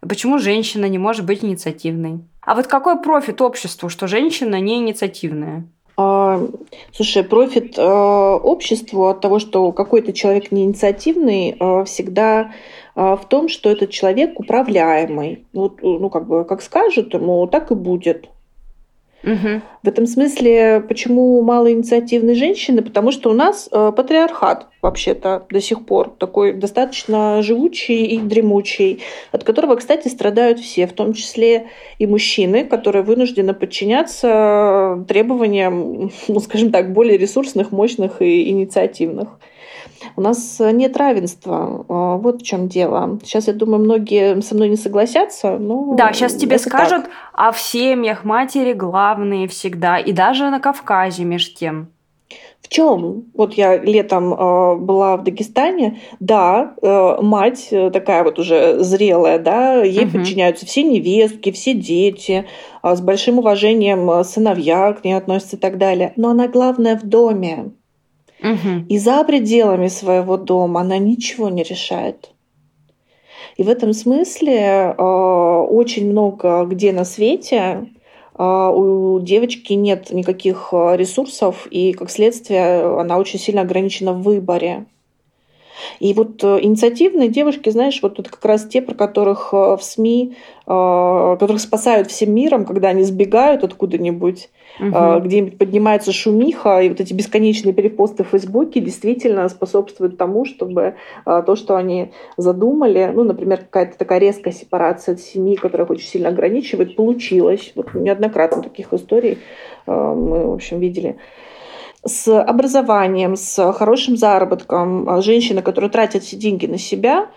Почему женщина не может быть инициативной? А вот какой профит обществу, что женщина не инициативная? А, слушай, профит а, обществу от того, что какой-то человек не инициативный, а, всегда в том, что этот человек управляемый. Вот, ну, как бы, как скажет ему, так и будет. Угу. В этом смысле, почему мало инициативной женщины? Потому что у нас э, патриархат вообще-то до сих пор такой достаточно живучий и дремучий, от которого, кстати, страдают все, в том числе и мужчины, которые вынуждены подчиняться требованиям, ну, скажем так, более ресурсных, мощных и инициативных. У нас нет равенства. А, вот в чем дело. Сейчас, я думаю, многие со мной не согласятся. Но да, сейчас тебе скажут, так. а в семьях матери главные всегда, и даже на Кавказе меж тем. В чем? Вот я летом э, была в Дагестане, да, э, мать э, такая вот уже зрелая, да, ей угу. подчиняются все невестки, все дети, э, с большим уважением э, сыновья к ней относятся и так далее. Но она главная в доме. Угу. И за пределами своего дома она ничего не решает. И в этом смысле э, очень много где на свете э, у девочки нет никаких э, ресурсов, и как следствие она очень сильно ограничена в выборе. И вот э, инициативные девушки, знаешь, вот это как раз те, про которых э, в СМИ, э, которых спасают всем миром, когда они сбегают откуда-нибудь, угу. где-нибудь поднимается шумиха, и вот эти бесконечные перепосты в Фейсбуке действительно способствуют тому, чтобы то, что они задумали, ну, например, какая-то такая резкая сепарация от семьи, которая очень сильно ограничивает, получилось. Вот неоднократно таких историй мы, в общем, видели с образованием, с хорошим заработком, а, женщина, которая тратит все деньги на себя,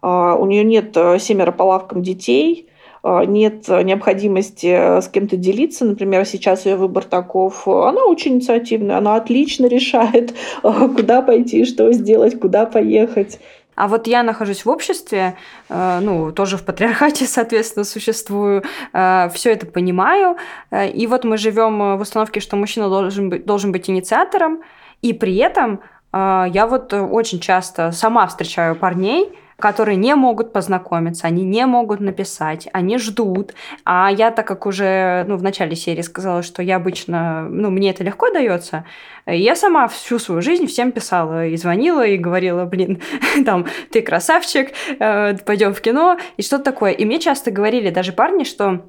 а, у нее нет э, семеро по лавкам детей, а, нет необходимости э, с кем-то делиться, например, сейчас ее выбор таков, она очень инициативная, она отлично решает, [LAUGHS] куда пойти, что сделать, куда поехать. А вот я нахожусь в обществе, э, ну, тоже в патриархате, [LAUGHS] соответственно, существую, э, все это понимаю. Э, и вот мы живем в установке, что мужчина должен быть, должен быть инициатором, и при этом я вот очень часто сама встречаю парней, которые не могут познакомиться, они не могут написать, они ждут. А я, так как уже ну, в начале серии сказала, что я обычно, ну, мне это легко дается, я сама всю свою жизнь всем писала и звонила, и говорила, блин, [LAUGHS] там, ты красавчик, э, пойдем в кино, и что-то такое. И мне часто говорили даже парни, что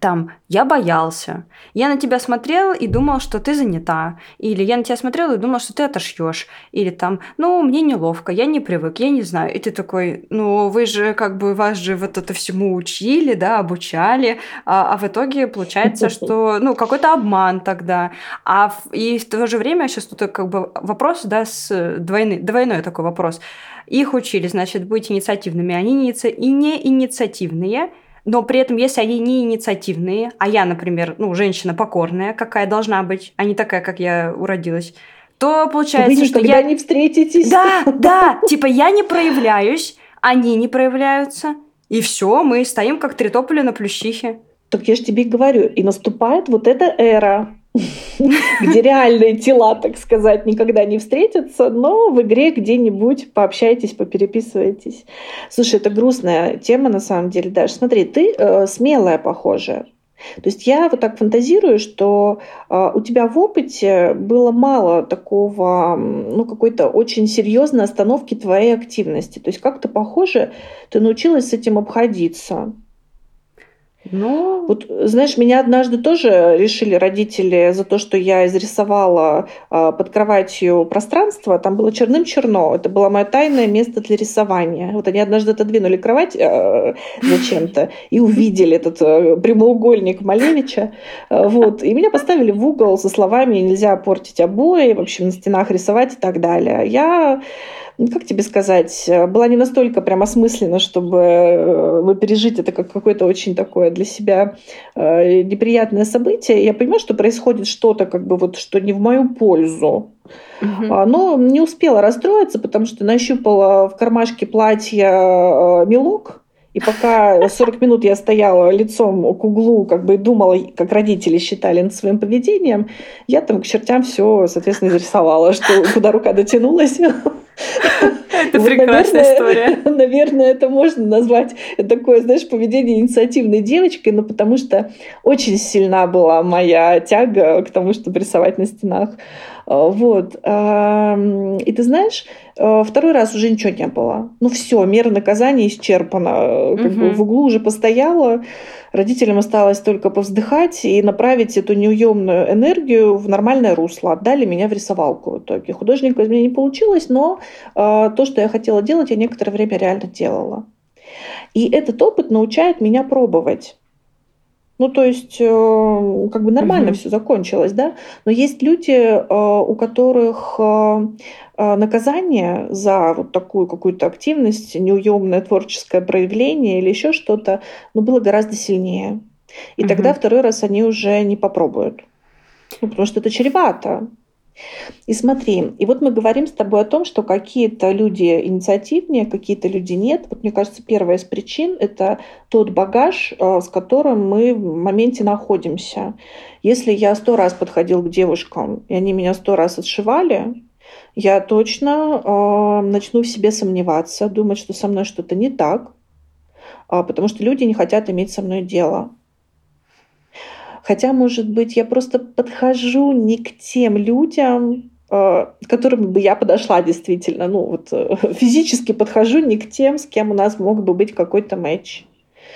там, я боялся, я на тебя смотрел и думал, что ты занята, или я на тебя смотрел и думал, что ты отошьешь, или там, ну, мне неловко, я не привык, я не знаю, и ты такой, ну, вы же, как бы, вас же вот это всему учили, да, обучали, а, а в итоге получается, что, [LAUGHS] ну, какой-то обман тогда, а в, и в то же время сейчас тут как бы вопрос, да, с двойный, двойной такой вопрос, их учили, значит, быть инициативными, они не, и не инициативные, но при этом, если они не инициативные, а я, например, ну, женщина покорная, какая должна быть, а не такая, как я уродилась, то получается, Вы что я... не встретитесь. Да, да, [LAUGHS] типа я не проявляюсь, они не проявляются, и все, мы стоим как три тополя на плющихе. Так я же тебе говорю, и наступает вот эта эра, где реальные тела, так сказать, никогда не встретятся, но в игре где-нибудь пообщайтесь, попереписывайтесь. Слушай, это грустная тема на самом деле, Даша. Смотри, ты э, смелая, похоже. То есть я вот так фантазирую, что э, у тебя в опыте было мало такого, ну, какой-то очень серьезной остановки твоей активности. То есть как-то похоже, ты научилась с этим обходиться. Ну... Вот, знаешь, меня однажды тоже решили родители за то, что я изрисовала э, под кроватью пространство. Там было черным-черно. Это было мое тайное место для рисования. Вот они однажды отодвинули кровать э, зачем-то и увидели этот э, прямоугольник Малевича. Э, вот. И меня поставили в угол со словами «нельзя портить обои», в общем, на стенах рисовать и так далее. Я как тебе сказать, э, была не настолько прям осмысленно, чтобы э, ну, пережить это как какое-то очень такое для себя э, неприятное событие. Я понимаю, что происходит что-то, как бы вот, что не в мою пользу. Угу. Но не успела расстроиться, потому что нащупала в кармашке платья мелок, и пока 40 минут я стояла лицом к углу, как бы думала, как родители считали над своим поведением, я там к чертям все, соответственно, зарисовала, что куда рука дотянулась. Это прекрасная история. Наверное, это можно назвать такое, знаешь, поведение инициативной девочкой, но потому что очень сильна была моя тяга к тому, чтобы рисовать на стенах. А, вот. И ты знаешь, а, второй раз уже ничего не было. Ну все, мера наказания исчерпана. Как угу. бы в углу уже постояла. Родителям осталось только повздыхать и направить эту неуемную энергию в нормальное русло. Отдали меня в рисовалку в итоге. Художника из меня не получилось, но э, то, что я хотела делать, я некоторое время реально делала. И этот опыт научает меня пробовать. Ну, то есть, э, как бы нормально угу. все закончилось, да. Но есть люди, э, у которых э, наказание за вот такую какую-то активность, неуемное творческое проявление или еще что-то, ну, было гораздо сильнее. И угу. тогда второй раз они уже не попробуют. Ну, потому что это чревато. И смотри, и вот мы говорим с тобой о том, что какие-то люди инициативнее, какие-то люди нет. Вот мне кажется, первая из причин — это тот багаж, э, с которым мы в моменте находимся. Если я сто раз подходил к девушкам, и они меня сто раз отшивали, я точно э, начну в себе сомневаться, думать, что со мной что-то не так, э, потому что люди не хотят иметь со мной дело. Хотя, может быть, я просто подхожу не к тем людям, э, к которым бы я подошла действительно. Ну, вот э, [LAUGHS] физически подхожу не к тем, с кем у нас мог бы быть какой-то матч.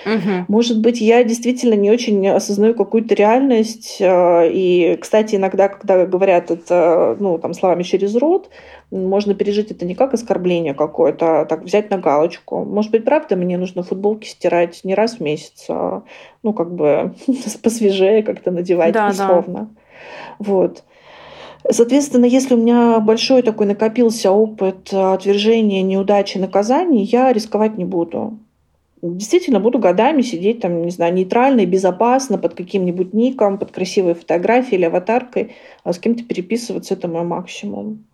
Угу. Может быть, я действительно не очень осознаю какую-то реальность. Э, и, кстати, иногда, когда говорят это ну, там, словами через рот, можно пережить это не как оскорбление какое-то, а так взять на галочку. Может быть, правда, мне нужно футболки стирать не раз в месяц, а, ну, как бы [LAUGHS] посвежее как-то надевать да, условно. Да. Вот. Соответственно, если у меня большой такой накопился опыт отвержения, неудачи, наказаний, я рисковать не буду. Действительно, буду годами сидеть там, не знаю, нейтрально и безопасно под каким-нибудь ником, под красивой фотографией или аватаркой, а с кем-то переписываться – это мой максимум.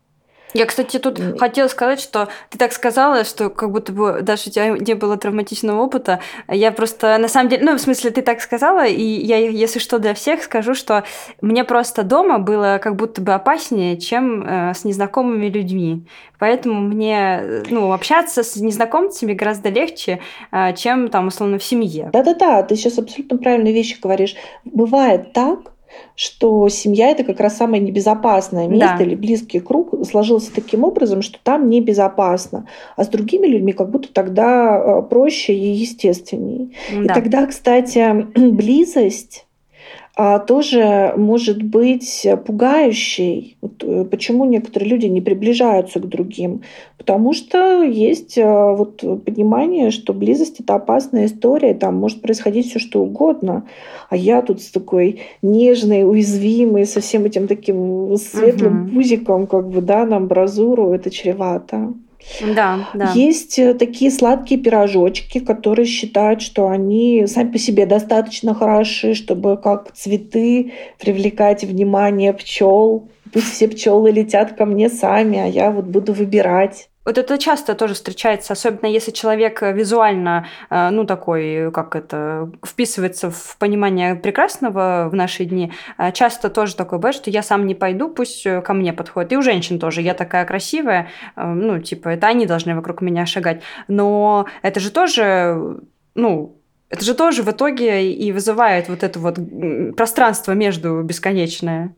Я, кстати, тут mm. хотела сказать, что ты так сказала, что как будто бы даже у тебя не было травматичного опыта. Я просто, на самом деле, ну, в смысле, ты так сказала, и я, если что, для всех скажу, что мне просто дома было как будто бы опаснее, чем э, с незнакомыми людьми. Поэтому мне, э, ну, общаться с незнакомцами гораздо легче, э, чем там, условно, в семье. Да-да-да, ты сейчас абсолютно правильные вещи говоришь. Бывает так, что семья это как раз самое небезопасное место да. или близкий круг сложился таким образом, что там небезопасно. А с другими людьми как будто тогда э, проще и естественнее. Да. И тогда, кстати, [CLEARS THROAT] близость тоже может быть пугающей. Вот э, почему некоторые люди не приближаются к другим? Потому что есть э, вот понимание, что близость это опасная история, там может происходить все что угодно. А я тут с такой нежной, уязвимой, со всем этим таким светлым угу. пузиком, как бы, да, на амбразуру, это чревато. Да, да. Есть э, такие сладкие пирожочки, которые считают, что они сами по себе достаточно хороши, чтобы как цветы привлекать внимание пчел. Пусть все пчелы летят ко мне сами, а я вот буду выбирать. Вот это часто тоже встречается, особенно если человек визуально, э, ну, такой, как это, вписывается в понимание прекрасного в наши дни. Э, часто тоже такое бывает, что я сам не пойду, пусть э, ко мне подходит. И у женщин тоже. Я такая красивая, ну, типа, это они должны вокруг меня шагать. Но это же тоже, ну, это же тоже в итоге и вызывает вот это вот пространство между бесконечное.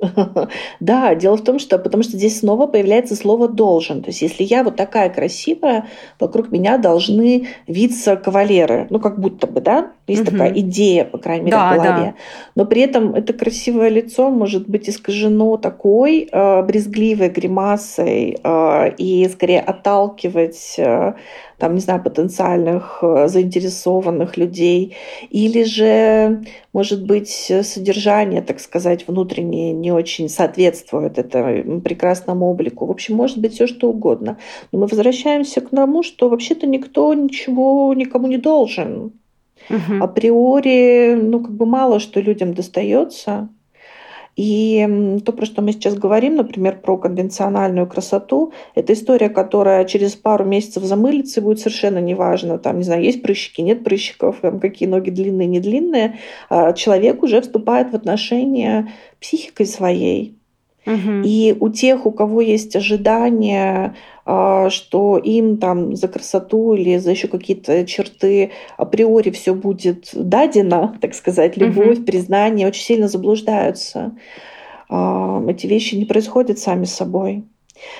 [LAUGHS] Да, дело в том, что потому что здесь снова появляется слово должен. То есть, если я вот такая красивая, вокруг меня должны виться кавалеры. Ну, как будто бы, да? Есть угу. такая идея, по крайней мере, да, в голове. Да. Но при этом это красивое лицо может быть искажено такой э, брезгливой гримасой э, и скорее отталкивать э, там, не знаю, потенциальных э, заинтересованных людей, или же, может быть, содержание, так сказать, внутреннее не очень соответствует этому прекрасному облику. В общем, может быть все что угодно. Но мы возвращаемся к тому, что вообще-то никто ничего никому не должен. Угу. Априори, ну, как бы мало что людям достается. И то, про что мы сейчас говорим, например, про конвенциональную красоту, это история, которая через пару месяцев замылится и будет совершенно неважно. Там, не знаю, есть прыщики, нет прыщиков, там, какие ноги длинные, не длинные. А человек уже вступает в отношения психикой своей. Угу. И у тех, у кого есть ожидания, а, что им там за красоту или за еще какие-то черты априори все будет дадено, [LAUGHS] так сказать, любовь, угу. признание, очень сильно заблуждаются. А, эти вещи не происходят сами собой.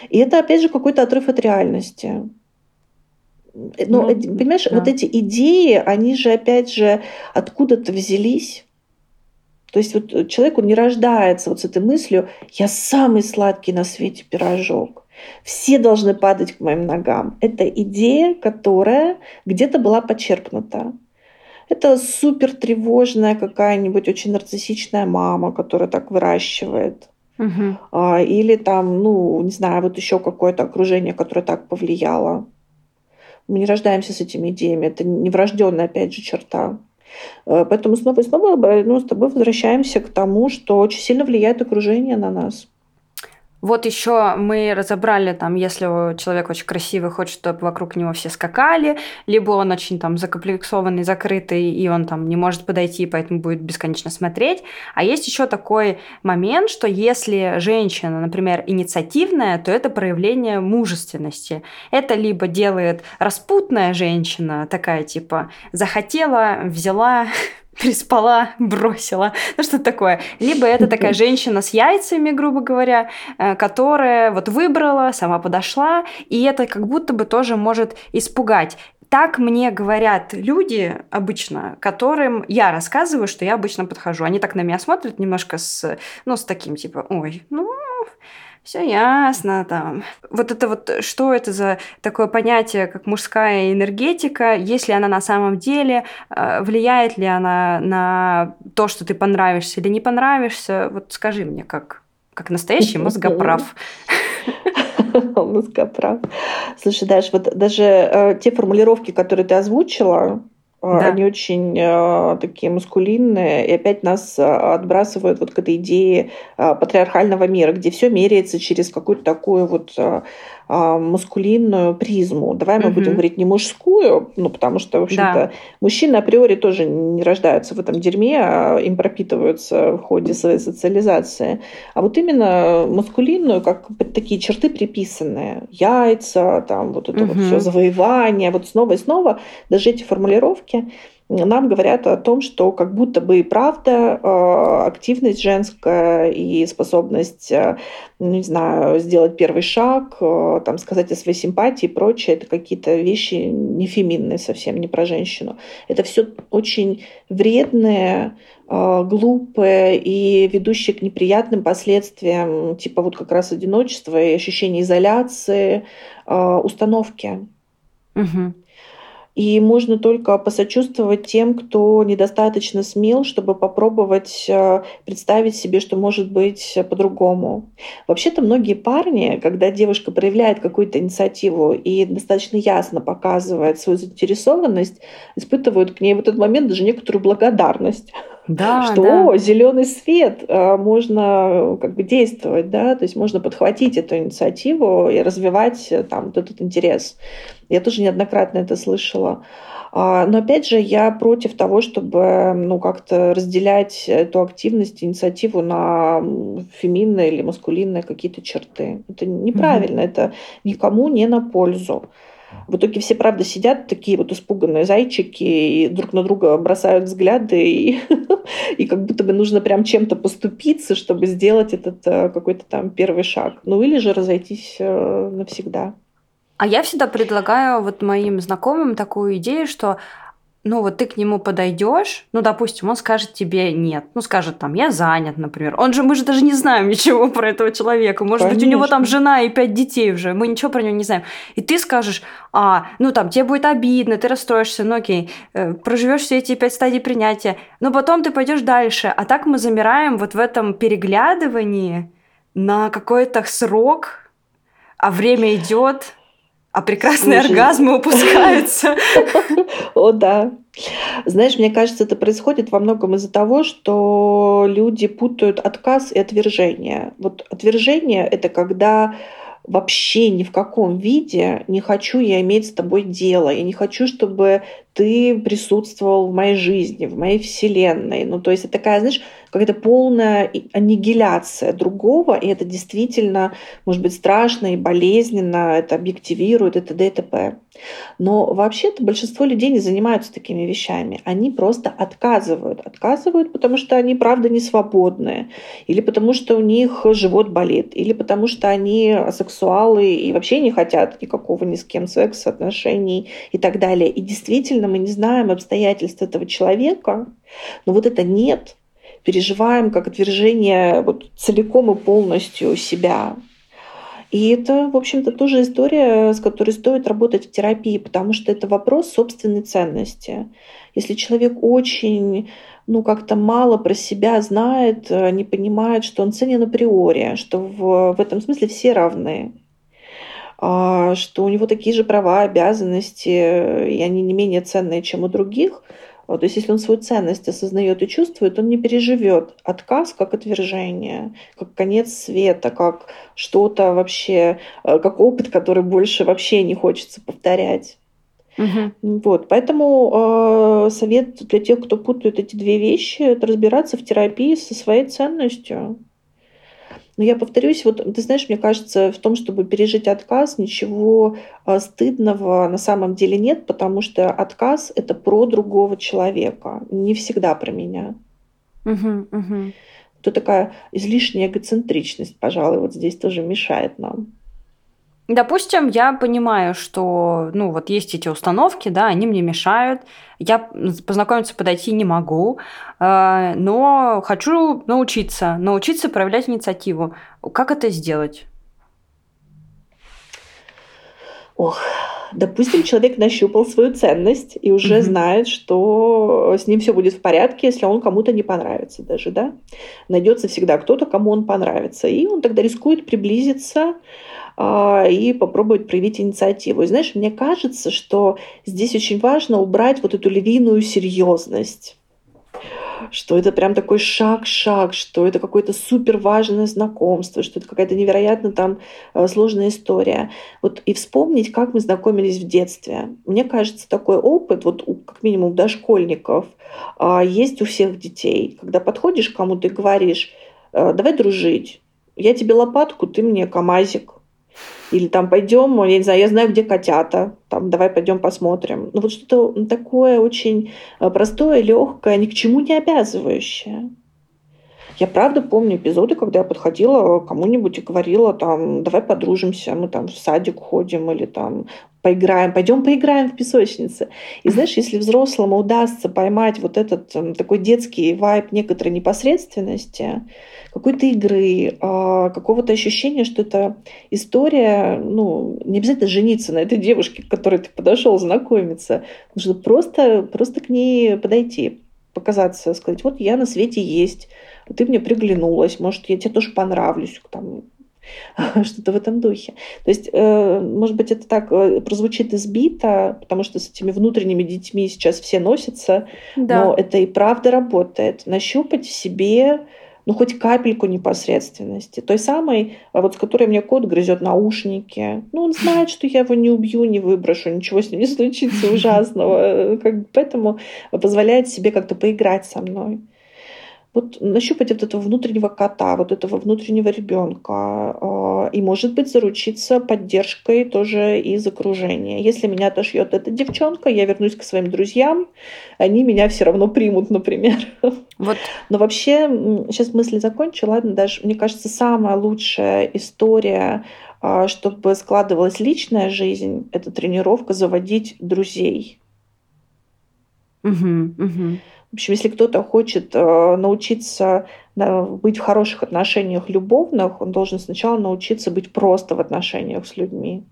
И это, опять же, какой-то отрыв от реальности. Но, ну, понимаешь, да. вот эти идеи, они же, опять же, откуда-то взялись. То есть вот человек, он не рождается вот с этой мыслью «я самый сладкий на свете пирожок». Все должны падать к моим ногам. Это идея, которая где-то была почерпнута. Это супер тревожная какая-нибудь очень нарциссичная мама, которая так выращивает. Угу. Или там, ну, не знаю, вот еще какое-то окружение, которое так повлияло. Мы не рождаемся с этими идеями. Это неврожденная, опять же, черта. Э, поэтому снова и снова ну, с тобой возвращаемся к тому, что очень сильно влияет окружение на нас. Вот еще мы разобрали, там, если человек очень красивый, хочет, чтобы вокруг него все скакали, либо он очень там закомплексованный, закрытый, и он там не может подойти, поэтому будет бесконечно смотреть. А есть еще такой момент, что если женщина, например, инициативная, то это проявление мужественности. Это либо делает распутная женщина, такая типа захотела, взяла, [LAUGHS] переспала, бросила, ну что такое. Либо это такая женщина с яйцами, грубо говоря, э, которая вот выбрала, сама подошла, и это как будто бы тоже может испугать. Так мне говорят люди обычно, которым я рассказываю, что я обычно подхожу. Они так на меня смотрят немножко с, ну, с таким типа, ой, ну, все ясно там. Вот это вот, что это за такое понятие, как мужская энергетика, если она на самом деле, э, влияет ли она на то, что ты понравишься или не понравишься? Вот скажи мне, как, как настоящий мозгоправ. [LAUGHS] Мозгоправ. Слушай, Даш, вот даже э, те формулировки, которые ты озвучила, а, да. Они очень э, такие мускулинные, и опять нас э, отбрасывают вот к этой идее э, патриархального мира, где все меряется через какую-то такую вот э, а, маскулинную призму. Давай мы угу. будем говорить не мужскую, ну, потому что, в общем-то, да. мужчины априори тоже не рождаются в этом дерьме, а им пропитываются в ходе своей социализации. А вот именно маскулинную, как такие черты приписанные. Яйца, там вот это угу. вот все завоевание, вот снова и снова. Даже эти формулировки нам говорят о том, что как будто бы и правда э, активность женская и способность, э, ну, не знаю, сделать первый шаг, э, там, сказать о своей симпатии и прочее, это какие-то вещи не феминные совсем, не про женщину. Это все очень вредные, глупые и ведущие к неприятным последствиям, типа вот как раз одиночества и ощущения изоляции, установки. Угу. И можно только посочувствовать тем, кто недостаточно смел, чтобы попробовать э, представить себе, что может быть по-другому. Вообще-то многие парни, когда девушка проявляет какую-то инициативу и достаточно ясно показывает свою заинтересованность, испытывают к ней в этот момент даже некоторую благодарность. Да, [LAUGHS] что да. зеленый свет, э, можно как бы действовать, да, то есть можно подхватить эту инициативу и развивать э, там вот этот интерес. Я тоже неоднократно это слышала. А, но опять же, я против того, чтобы ну, как-то разделять эту активность, инициативу на феминные или маскулинные какие-то черты. Это неправильно, mm-hmm. это никому не на пользу. В итоге все, правда, сидят такие вот испуганные зайчики и друг на друга бросают взгляды, и, [LAUGHS] и как будто бы нужно прям чем-то поступиться, чтобы сделать этот э, какой-то там первый шаг. Ну или же разойтись э, навсегда. А я всегда предлагаю вот моим знакомым такую идею, что ну вот ты к нему подойдешь, ну, допустим, он скажет тебе нет, ну, скажет там, я занят, например. Он же, мы же даже не знаем ничего про этого человека. Может Конечно. быть, у него там жена и пять детей уже, мы ничего про него не знаем. И ты скажешь, а, ну, там, тебе будет обидно, ты расстроишься, ну, окей, э, проживешь все эти пять стадий принятия, но потом ты пойдешь дальше. А так мы замираем вот в этом переглядывании на какой-то срок, а время идет, а прекрасные Слушай. оргазмы [LAUGHS] упускаются. О, да. Знаешь, мне кажется, это происходит во многом из-за того, что люди путают отказ и отвержение. Вот отвержение — это когда вообще ни в каком виде не хочу я иметь с тобой дело. Я не хочу, чтобы ты присутствовал в моей жизни, в моей вселенной. Ну, то есть это такая, знаешь, какая-то полная аннигиляция другого, и это действительно может быть страшно и болезненно, это объективирует, это ДТП. Но вообще-то большинство людей не занимаются такими вещами. Они просто отказывают. Отказывают, потому что они, правда, не свободные. Или потому что у них живот болит. Или потому что они асексуалы и вообще не хотят никакого ни с кем секса, отношений и так далее. И действительно мы не знаем обстоятельств этого человека. Но вот это нет переживаем как отвержение вот целиком и полностью себя. И это, в общем-то, тоже история, с которой стоит работать в терапии, потому что это вопрос собственной ценности. Если человек очень ну, как-то мало про себя знает, не понимает, что он ценен априори, что в, в этом смысле все равны, что у него такие же права, обязанности, и они не менее ценные, чем у других – то есть если он свою ценность осознает и чувствует, он не переживет отказ как отвержение, как конец света, как что-то вообще, э, как опыт, который больше вообще не хочется повторять. Угу. Вот, поэтому э, совет для тех, кто путает эти две вещи, это разбираться в терапии со своей ценностью. Но я повторюсь, вот ты знаешь, мне кажется, в том, чтобы пережить отказ, ничего а, стыдного на самом деле нет, потому что отказ это про другого человека, не всегда про меня. Угу, угу. То такая излишняя эгоцентричность, пожалуй, вот здесь тоже мешает нам. Допустим, я понимаю, что, ну, вот есть эти установки, да, они мне мешают, я познакомиться, подойти не могу, э, но хочу научиться, научиться проявлять инициативу. Как это сделать? Ох, допустим, человек нащупал свою ценность и уже mm-hmm. знает, что с ним все будет в порядке, если он кому-то не понравится даже, да? Найдется всегда кто-то, кому он понравится. И он тогда рискует приблизиться и попробовать проявить инициативу. И знаешь, мне кажется, что здесь очень важно убрать вот эту львиную серьезность что это прям такой шаг-шаг, что это какое-то супер важное знакомство, что это какая-то невероятно там э, сложная история. Вот и вспомнить, как мы знакомились в детстве. Мне кажется, такой опыт, вот как минимум дошкольников, а, есть у всех детей. Когда подходишь к кому-то и говоришь, «Э, давай дружить, я тебе лопатку, ты мне камазик. Или там пойдем, я не знаю, я знаю, где котята, там давай пойдем посмотрим. Ну вот что-то такое очень э, простое, легкое, ни к чему не обязывающее. Я правда помню эпизоды, когда я подходила кому-нибудь и говорила там, давай подружимся, мы там в садик ходим или там поиграем, пойдем поиграем в песочнице. И знаешь, если взрослому удастся поймать вот этот эм, такой детский вайб некоторой непосредственности, какой-то игры, а, какого-то ощущения, что это история, ну, не обязательно жениться на этой девушке, к которой ты подошел знакомиться, нужно просто, просто к ней подойти, показаться, сказать, вот я на свете есть, ты мне приглянулась, может, я тебе тоже понравлюсь, там, [LAUGHS] что-то в этом духе. То есть, э, может быть, это так э, прозвучит избито, потому что с этими внутренними детьми сейчас все носятся, да. но это и правда работает. Нащупать в себе ну, хоть капельку непосредственности. Той самой, а вот с которой мне кот грызет наушники. Ну, он знает, что я его не убью, не выброшу, ничего с ним не случится [LAUGHS] ужасного. Как, поэтому позволяет себе как-то поиграть со мной. Вот нащупать вот этого внутреннего кота, вот этого внутреннего ребенка, а, и, может быть, заручиться поддержкой тоже из окружения. Если меня отошьет эта девчонка, я вернусь к своим друзьям, они меня все равно примут, например. Вот. Но вообще, сейчас мысли закончу, ладно, даже, мне кажется, самая лучшая история, а, чтобы складывалась личная жизнь, это тренировка заводить друзей. Угу, угу. В общем, если кто-то хочет э, научиться быть в хороших отношениях любовных, он должен сначала научиться быть просто в отношениях с людьми.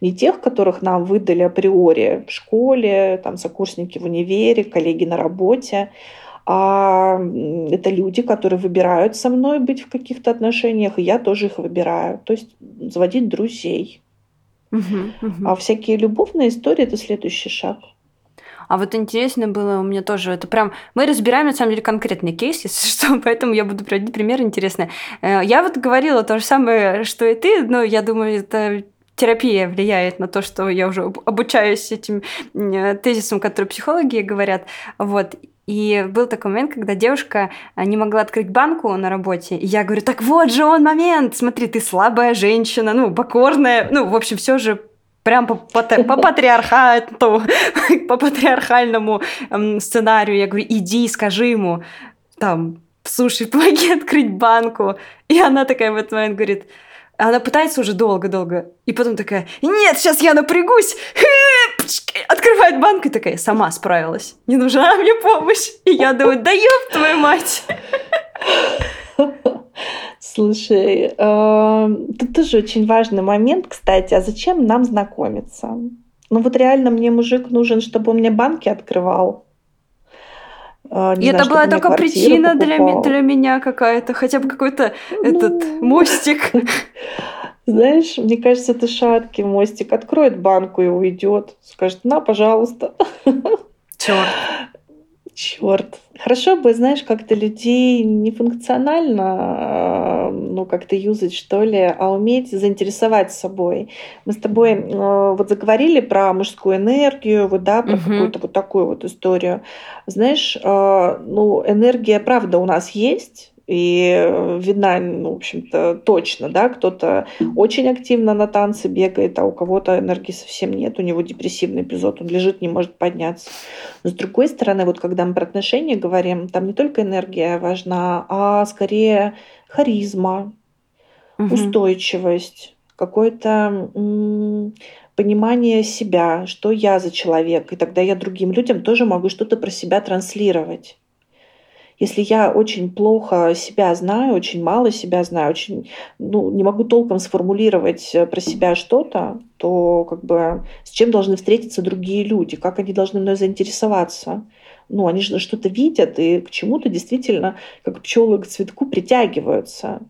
Не тех, которых нам выдали априори в школе, там, сокурсники в универе, коллеги на работе, а это люди, которые выбирают со мной быть в каких-то отношениях, и я тоже их выбираю. То есть заводить друзей. Угу, угу. А всякие любовные истории это следующий шаг. А вот интересно было у меня тоже, это прям, мы разбираем на самом деле конкретный кейс, если [LAUGHS] что, поэтому я буду приводить пример интересный. Э, я вот говорила то же самое, что и ты, но я думаю, это терапия влияет на то, что я уже обучаюсь этим э, тезисам, которые психологи говорят. Вот. И был такой момент, когда девушка э, не могла открыть банку на работе. И я говорю, так вот же он момент, смотри, ты слабая женщина, ну, покорная, ну, в общем, все же прям по, по, по патриархату, [LAUGHS] по патриархальному эм, сценарию. Я говорю, иди, скажи ему, там, слушай, [LAUGHS] помоги открыть банку. И она такая в этот момент говорит, она пытается уже долго-долго. И потом такая, нет, сейчас я напрягусь. [LAUGHS] Открывает банку и такая, сама справилась. Не нужна мне помощь. И я думаю, да ёб твою мать. [LAUGHS] Слушай, э, тут тоже очень важный момент, кстати, а зачем нам знакомиться? Ну вот реально мне мужик нужен, чтобы он мне банки открывал. Э, не и знаю, это была только причина для, для меня какая-то, хотя бы какой-то ну... этот мостик. [LAUGHS] Знаешь, мне кажется, это шаткий мостик. Откроет банку и уйдет. Скажет, на, пожалуйста. Черт. [LAUGHS] Черт. Хорошо бы, знаешь, как-то людей не функционально, а, ну, как-то юзать, что ли, а уметь заинтересовать собой. Мы с тобой э, вот заговорили про мужскую энергию, вот, да, про угу. какую-то вот такую вот историю. Знаешь, э, ну, энергия, правда, у нас есть, и видна, ну, в общем-то, точно, да, кто-то очень активно на танцы бегает, а у кого-то энергии совсем нет, у него депрессивный эпизод, он лежит, не может подняться. Но с другой стороны, вот когда мы про отношения говорим, там не только энергия важна, а скорее харизма, угу. устойчивость, какое-то понимание себя, что я за человек, и тогда я другим людям тоже могу что-то про себя транслировать. Если я очень плохо себя знаю, очень мало себя знаю, очень, ну, не могу толком сформулировать э, про себя что-то, то как бы с чем должны встретиться другие люди, как они должны мной заинтересоваться. Ну, они же что-то видят и к чему-то действительно, как пчелы к цветку, притягиваются.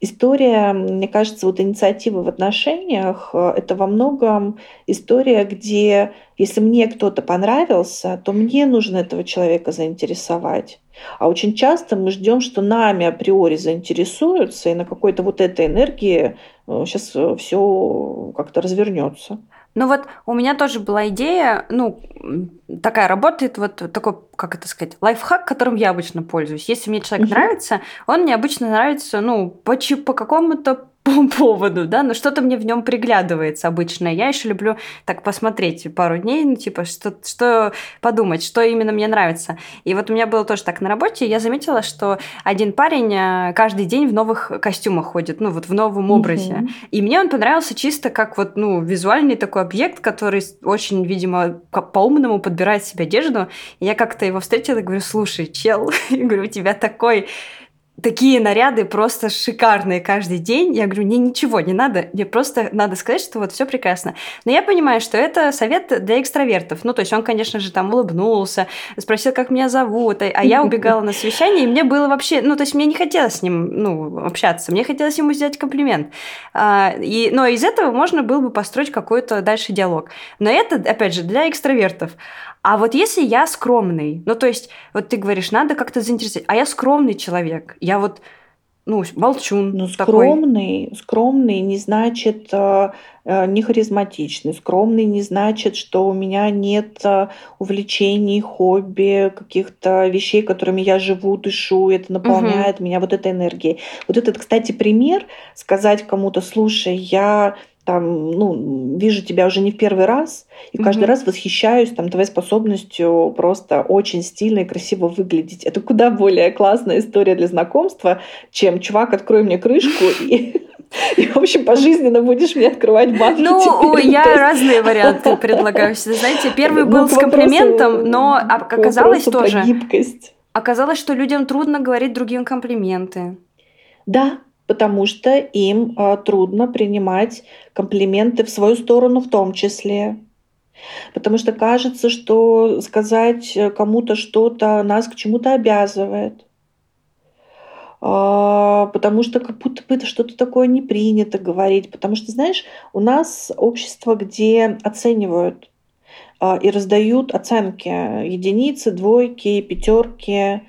История, мне кажется, вот инициатива в отношениях э, — это во многом история, где если мне кто-то понравился, то мне нужно этого человека заинтересовать. А очень часто мы ждем, что нами априори заинтересуются, и на какой-то вот этой энергии сейчас э, все как-то развернется. Ну вот у меня тоже была идея, ну, такая работает, вот такой, как это сказать, лайфхак, которым я обычно пользуюсь. Если мне человек угу. нравится, он мне обычно нравится, ну, по, по какому-то поводу, да, но что-то мне в нем приглядывается обычно. Я еще люблю так посмотреть пару дней, ну, типа, что, что подумать, что именно мне нравится. И вот у меня было тоже так на работе, я заметила, что один парень э, каждый день в новых костюмах ходит, ну, вот в новом образе. Mm-hmm. И мне он понравился чисто как вот, ну, визуальный такой объект, который очень, видимо, по-умному подбирает себе одежду. И я как-то его встретила и говорю, слушай, чел, [LAUGHS] говорю, у тебя такой такие наряды просто шикарные каждый день. Я говорю, мне ничего не надо, мне просто надо сказать, что вот все прекрасно. Но я понимаю, что это совет для экстравертов. Ну, то есть он, конечно же, там улыбнулся, спросил, как меня зовут, а, я убегала на совещание, и мне было вообще, ну, то есть мне не хотелось с ним, ну, общаться, мне хотелось ему сделать комплимент. А, и, но из этого можно было бы построить какой-то дальше диалог. Но это, опять же, для экстравертов. А вот если я скромный, ну то есть, вот ты говоришь, надо как-то заинтересовать, а я скромный человек, я вот ну, молчун. Ну, скромный, такой. скромный не значит э, э, не харизматичный. Скромный не значит, что у меня нет э, увлечений, хобби, каких-то вещей, которыми я живу, дышу, это наполняет угу. меня вот этой энергией. Вот этот, кстати, пример сказать кому-то, слушай, я там, ну, вижу тебя уже не в первый раз, и каждый mm-hmm. раз восхищаюсь там твоей способностью просто очень стильно и красиво выглядеть. Это куда более классная история для знакомства, чем чувак, открой мне крышку и и, в общем, пожизненно будешь мне открывать банки. Ну, теперь. я ну, разные варианты предлагаю. Знаете, первый ну, был с комплиментом, но оказалось тоже... гибкость. Оказалось, что людям трудно говорить другим комплименты. Да, потому что им а, трудно принимать комплименты в свою сторону в том числе. Потому что кажется, что сказать кому-то что-то нас к чему-то обязывает. А, потому что как будто бы что-то такое не принято говорить. Потому что, знаешь, у нас общество, где оценивают а, и раздают оценки единицы, двойки, пятерки,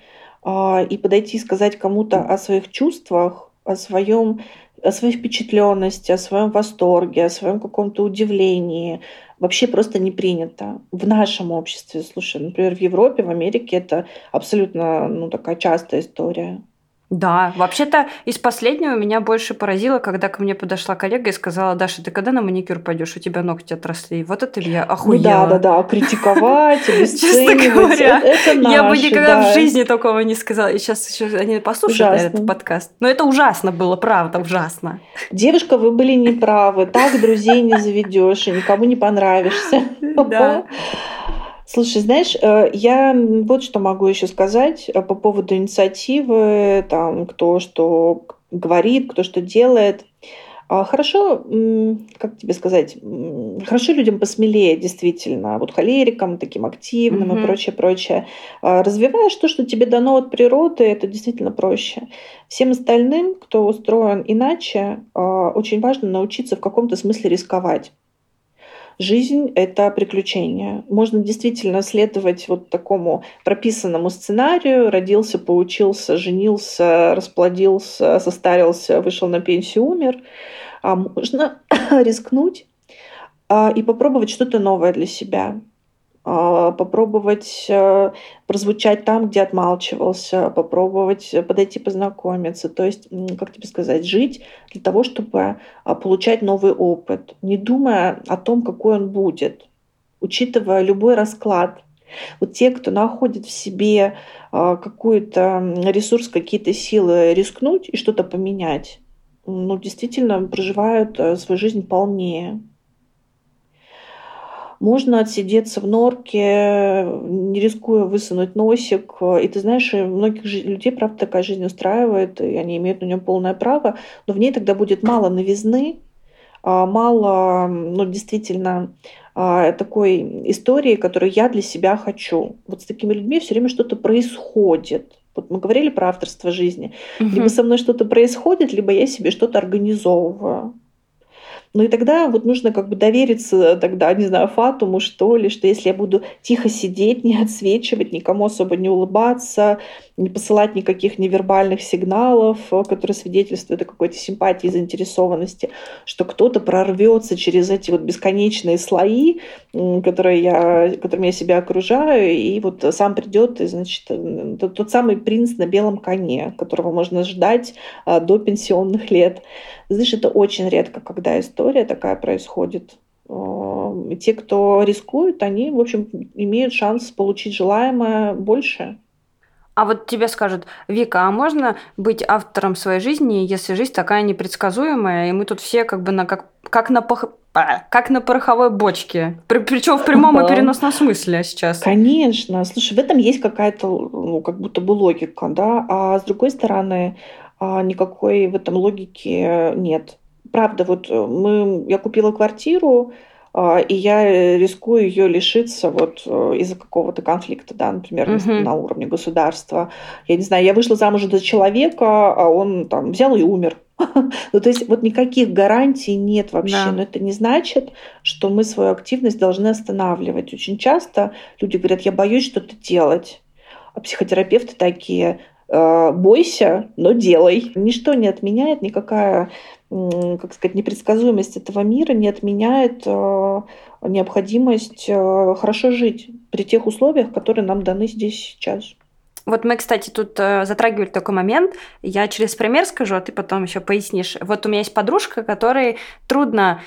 и подойти и сказать кому-то о своих чувствах о своем о своей впечатленности, о своем восторге, о своем каком-то удивлении вообще просто не принято в нашем обществе. Слушай, например, в Европе, в Америке это абсолютно ну, такая частая история. Да, вообще-то из последнего меня больше поразило, когда ко мне подошла коллега и сказала, Даша, ты когда на маникюр пойдешь, у тебя ногти отросли. Вот это я охуела. Ну да, да, да, критиковать, [LAUGHS] Честно говоря, это, это я бы никогда да. в жизни такого не сказала. И сейчас еще они послушают ужасно. этот подкаст. Но это ужасно было, правда, ужасно. Девушка, вы были неправы. Так друзей не заведешь и никому не понравишься. [LAUGHS] Да. Слушай, знаешь, э, я вот что могу еще сказать э, по поводу инициативы, там, кто что говорит, кто что делает. А, хорошо, как тебе сказать, хорошо людям посмелее, действительно, вот холерикам, таким активным mm-hmm. и прочее, прочее. А, развиваешь то, что тебе дано от природы, это действительно проще. Всем остальным, кто устроен иначе, а, очень важно научиться в каком-то смысле рисковать. Жизнь — это приключение. Можно действительно следовать вот такому прописанному сценарию. Родился, поучился, женился, расплодился, состарился, вышел на пенсию, умер. А можно [COUGHS] рискнуть а, и попробовать что-то новое для себя. А, попробовать э, прозвучать там, где отмалчивался, попробовать подойти познакомиться. То есть, как тебе сказать, жить для того, чтобы а, получать новый опыт, не думая о том, какой он будет, учитывая любой расклад. Вот те, кто находит в себе а, какой-то ресурс, какие-то силы рискнуть и что-то поменять, ну, действительно проживают э, свою жизнь полнее. Можно отсидеться в норке, не рискуя высунуть носик. И ты знаешь, многих людей, правда, такая жизнь устраивает, и они имеют на нем полное право, но в ней тогда будет мало новизны, а, мало, ну, действительно, а, такой истории, которую я для себя хочу. Вот с такими людьми все время что-то происходит. Вот мы говорили про авторство жизни. Угу. Либо со мной что-то происходит, либо я себе что-то организовываю. Ну и тогда вот нужно как бы довериться тогда, не знаю, фатуму, что ли, что если я буду тихо сидеть, [LAUGHS] не отсвечивать, никому особо не улыбаться, не посылать никаких невербальных сигналов, которые свидетельствуют о какой-то симпатии, заинтересованности, что кто-то прорвется через эти вот бесконечные слои, которые я, которыми я себя окружаю, и вот сам придет, и, значит, тот, тот самый принц на белом коне, которого можно ждать а, до пенсионных лет. Знаешь, это очень редко, когда история такая происходит. И те, кто рискует, они, в общем, имеют шанс получить желаемое больше. А вот тебе скажут, Вика, а можно быть автором своей жизни, если жизнь такая непредсказуемая, и мы тут все как бы на как, как на пох... как на пороховой бочке. При, причем в прямом и переносном смысле сейчас. Конечно. Слушай, в этом есть какая-то, ну, как будто бы логика, да. А с другой стороны, а, никакой в этом логики нет. Правда, вот мы, я купила квартиру, а, и я рискую ее лишиться вот э, из-за какого-то конфликта, да, например, uh-huh. на уровне государства. Я не знаю, я вышла замуж за человека, а он там взял и умер. [LAUGHS] ну, то есть вот никаких гарантий нет вообще. Да. Но это не значит, что мы свою активность должны останавливать. Очень часто люди говорят, я боюсь что-то делать. А психотерапевты такие, э, бойся, но делай. Ничто не отменяет, никакая как сказать, непредсказуемость этого мира не отменяет э, необходимость э, хорошо жить при тех условиях, которые нам даны здесь сейчас. Вот мы, кстати, тут э, затрагивали такой момент. Я через пример скажу, а ты потом еще пояснишь. Вот у меня есть подружка, которой трудно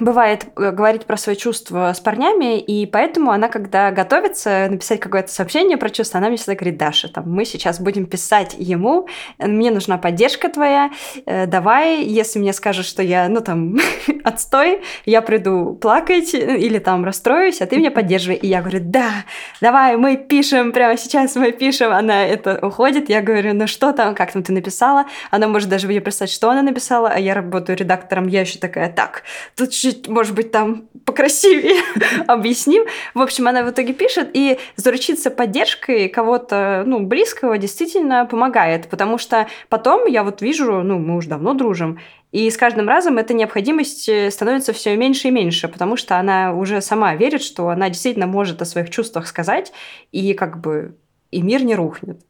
бывает э, говорить про свои чувства с парнями, и поэтому она, когда готовится написать какое-то сообщение про чувства, она мне всегда говорит, Даша, там, мы сейчас будем писать ему, мне нужна поддержка твоя, э, давай, если мне скажешь, что я, ну, там, [LAUGHS] отстой, я приду плакать или там расстроюсь, а ты меня поддерживай. И я говорю, да, давай, мы пишем, прямо сейчас мы пишем, она это уходит, я говорю, ну что там, как там ты написала? Она может даже мне представить, что она написала, а я работаю редактором, я еще такая, так, тут чуть, может быть, там покрасивее [LAUGHS] объясним. В общем, она в итоге пишет, и заручиться поддержкой кого-то, ну, близкого действительно помогает, потому что потом я вот вижу, ну, мы уже давно дружим, и с каждым разом эта необходимость э, становится все меньше и меньше, потому что она уже сама верит, что она действительно может о своих чувствах сказать, и как бы и мир не рухнет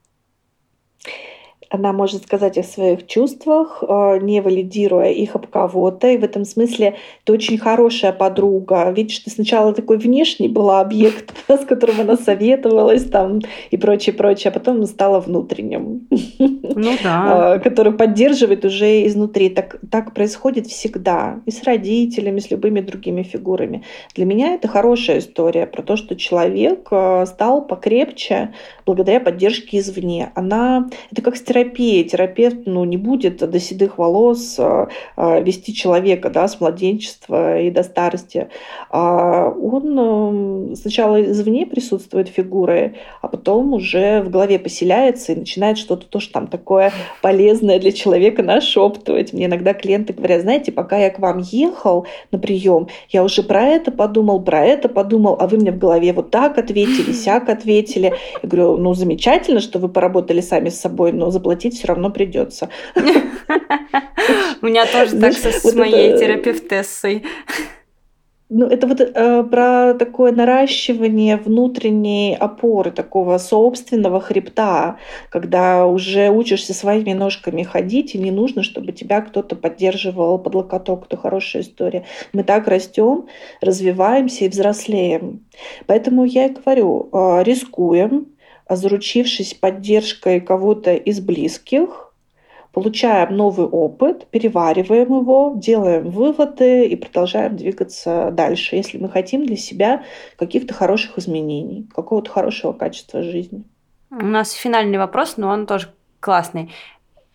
она может сказать о своих чувствах, э, не валидируя их об кого-то. И в этом смысле ты очень хорошая подруга. Видишь, ты сначала такой внешний была объект, [LAUGHS] с которым она советовалась там и прочее, прочее, а потом стала внутренним. Ну да. [LAUGHS] Э, который поддерживает уже изнутри. Так, так происходит всегда. И с родителями, и с любыми другими фигурами. Для меня это хорошая история про то, что человек э, стал покрепче благодаря поддержке извне. Она, это как стереотип терапия. Терапевт ну, не будет до седых волос а, а, вести человека да, с младенчества и до старости. А он сначала извне присутствует фигуры, а потом уже в голове поселяется и начинает что-то тоже там такое полезное для человека нашептывать. Мне иногда клиенты говорят, знаете, пока я к вам ехал на прием, я уже про это подумал, про это подумал, а вы мне в голове вот так ответили, сяк ответили. Я говорю, ну замечательно, что вы поработали сами с собой, но заплатить все равно придется. [LAUGHS] У меня тоже так с моей терапевтессой. Ну, это вот э, про такое наращивание внутренней опоры, такого собственного хребта, когда уже учишься своими ножками ходить, и не нужно, чтобы тебя кто-то поддерживал под локоток. Это хорошая история. Мы так растем, развиваемся и взрослеем. Поэтому я и говорю, э, рискуем, заручившись поддержкой кого-то из близких, получаем новый опыт, перевариваем его, делаем выводы и продолжаем двигаться дальше, если мы хотим для себя каких-то хороших изменений, какого-то хорошего качества жизни. У нас финальный вопрос, но он тоже классный.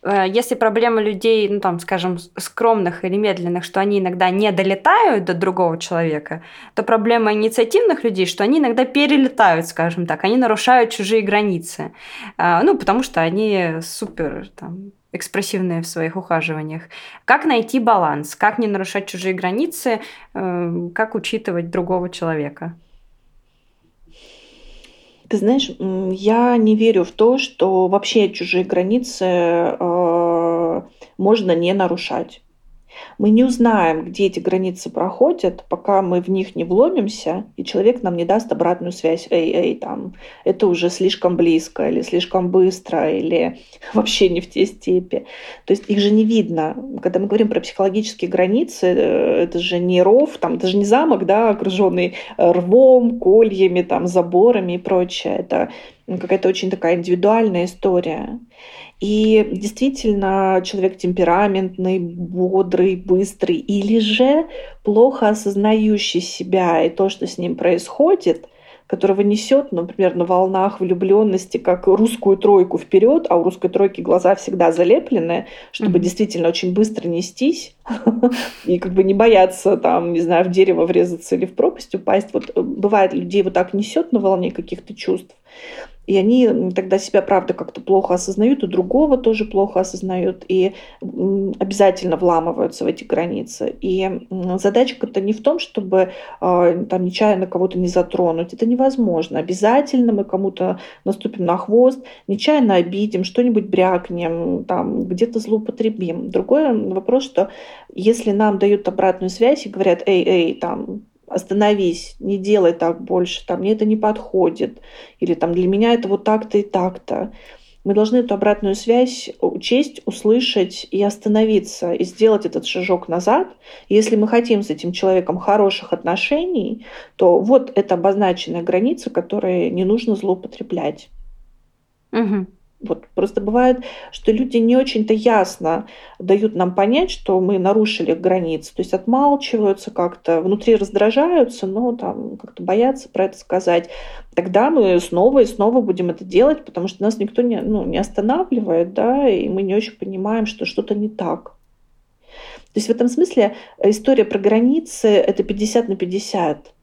Э, если проблема людей, ну там, скажем, скромных или медленных, что они иногда не долетают до другого человека, то проблема инициативных людей, что они иногда перелетают, скажем так, они нарушают чужие границы. Э, ну, потому что они супер там, экспрессивные в своих ухаживаниях. Как найти баланс? Как не нарушать чужие границы? Э, как учитывать другого человека? Ты знаешь, я не верю в то, что вообще чужие границы э, можно не нарушать. Мы не узнаем, где эти границы проходят, пока мы в них не вломимся, и человек нам не даст обратную связь. Эй, эй, там, это уже слишком близко, или слишком быстро, или [LAUGHS] вообще не в те степи. То есть их же не видно. Когда мы говорим про психологические границы, э, это же не ров, там, это же не замок, да, окруженный рвом, кольями, там, заборами и прочее. Это какая-то очень такая индивидуальная история. И действительно, человек темпераментный, бодрый, быстрый, или же плохо осознающий себя и то, что с ним происходит, которого несет, например, на волнах влюбленности, как русскую тройку вперед, а у русской тройки глаза всегда залеплены, чтобы mm-hmm. действительно очень быстро нестись [LAUGHS] и как бы не бояться там, не знаю, в дерево врезаться или в пропасть упасть. Вот э, бывает, людей вот так несет на волне каких-то чувств. И они тогда себя, правда, как-то плохо осознают, и другого тоже плохо осознают, и обязательно вламываются в эти границы. И задачка-то не в том, чтобы а, там нечаянно кого-то не затронуть. Это невозможно. Обязательно мы кому-то наступим на хвост, нечаянно обидим, что-нибудь брякнем, там, где-то злоупотребим. Другой вопрос, что если нам дают обратную связь и говорят, эй, эй, там, остановись, не делай так больше, там, мне это не подходит, или там для меня это вот так-то и так-то. мы должны эту обратную связь учесть, услышать и остановиться, и сделать этот шажок назад. если мы хотим с этим человеком хороших отношений, то вот это обозначенная граница, которой не нужно злоупотреблять. Угу. Вот просто бывает, что люди не очень-то ясно дают нам понять, что мы нарушили границы, то есть отмалчиваются как-то, внутри раздражаются, но там как-то боятся про это сказать. Тогда мы снова и снова будем это делать, потому что нас никто не, ну, не останавливает, да, и мы не очень понимаем, что что-то не так. То есть в этом смысле история про границы — это 50 на 50.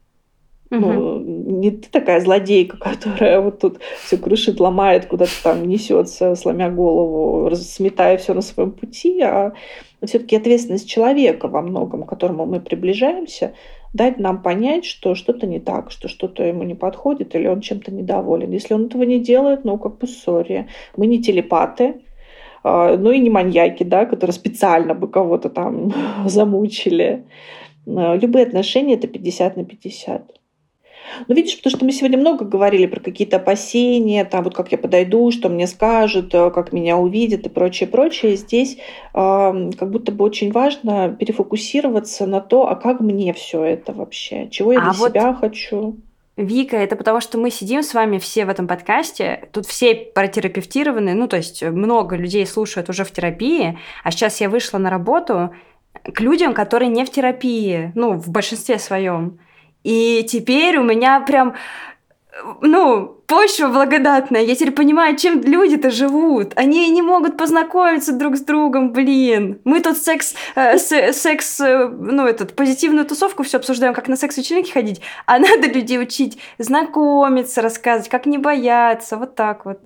Угу. Не ты такая злодейка, которая вот тут все крушит, ломает, куда-то там несется, сломя голову, сметая все на своем пути, а все-таки ответственность человека во многом, к которому мы приближаемся, дать нам понять, что что-то не так, что что-то ему не подходит или он чем-то недоволен. Если он этого не делает, ну, как бы сори. Мы не телепаты, а, ну и не маньяки, да, которые специально бы кого-то там [LAUGHS] замучили. А, любые отношения — это 50 на 50. Ну, видишь, потому что мы сегодня много говорили про какие-то опасения, там вот как я подойду, что мне скажут, э, как меня увидят и прочее, прочее. Здесь э, как будто бы очень важно перефокусироваться на то, а как мне все это вообще, чего я а для вот... себя хочу. Вика, это потому что мы сидим с вами все в этом подкасте, тут все протерапевтированы, ну, то есть много людей слушают уже в терапии, а сейчас я вышла на работу к людям, которые не в терапии, ну, в большинстве своем. И теперь у меня прям ну, почва благодатная. Я теперь понимаю, чем люди-то живут. Они не могут познакомиться друг с другом, блин. Мы тут секс, э, секс, э, ну, этот, позитивную тусовку все обсуждаем, как на секс-вечеринки ходить, а [LAUGHS] надо людей учить знакомиться, рассказывать, как не бояться, вот так вот.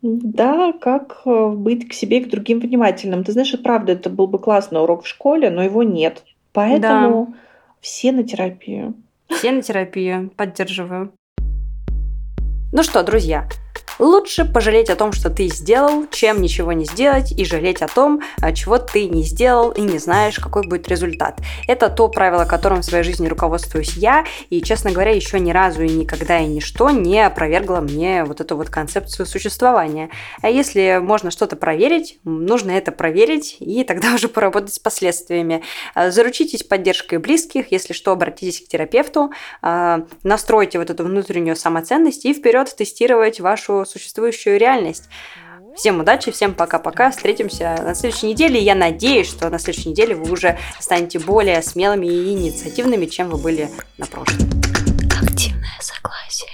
Да, как э, быть к себе и к другим внимательным. Ты знаешь, и правда, это был бы классный урок в школе, но его нет. Поэтому... Да все на терапию. Все на терапию. Поддерживаю. Ну что, друзья, Лучше пожалеть о том, что ты сделал, чем ничего не сделать и жалеть о том, а, чего ты не сделал и не знаешь, какой будет результат. Это то правило, которым в своей жизни руководствуюсь я, и, честно говоря, еще ни разу и никогда и ничто не опровергло мне вот эту вот концепцию существования. А если можно что-то проверить, нужно это проверить и тогда [LAUGHS] уже поработать с последствиями. А, заручитесь поддержкой близких, если что, обратитесь к терапевту, а, настройте вот эту внутреннюю самоценность и вперед тестировать вашу существующую реальность. Всем удачи, всем пока-пока. Встретимся на следующей неделе. Я надеюсь, что на следующей неделе вы уже станете более смелыми и инициативными, чем вы были на прошлой. Активное согласие.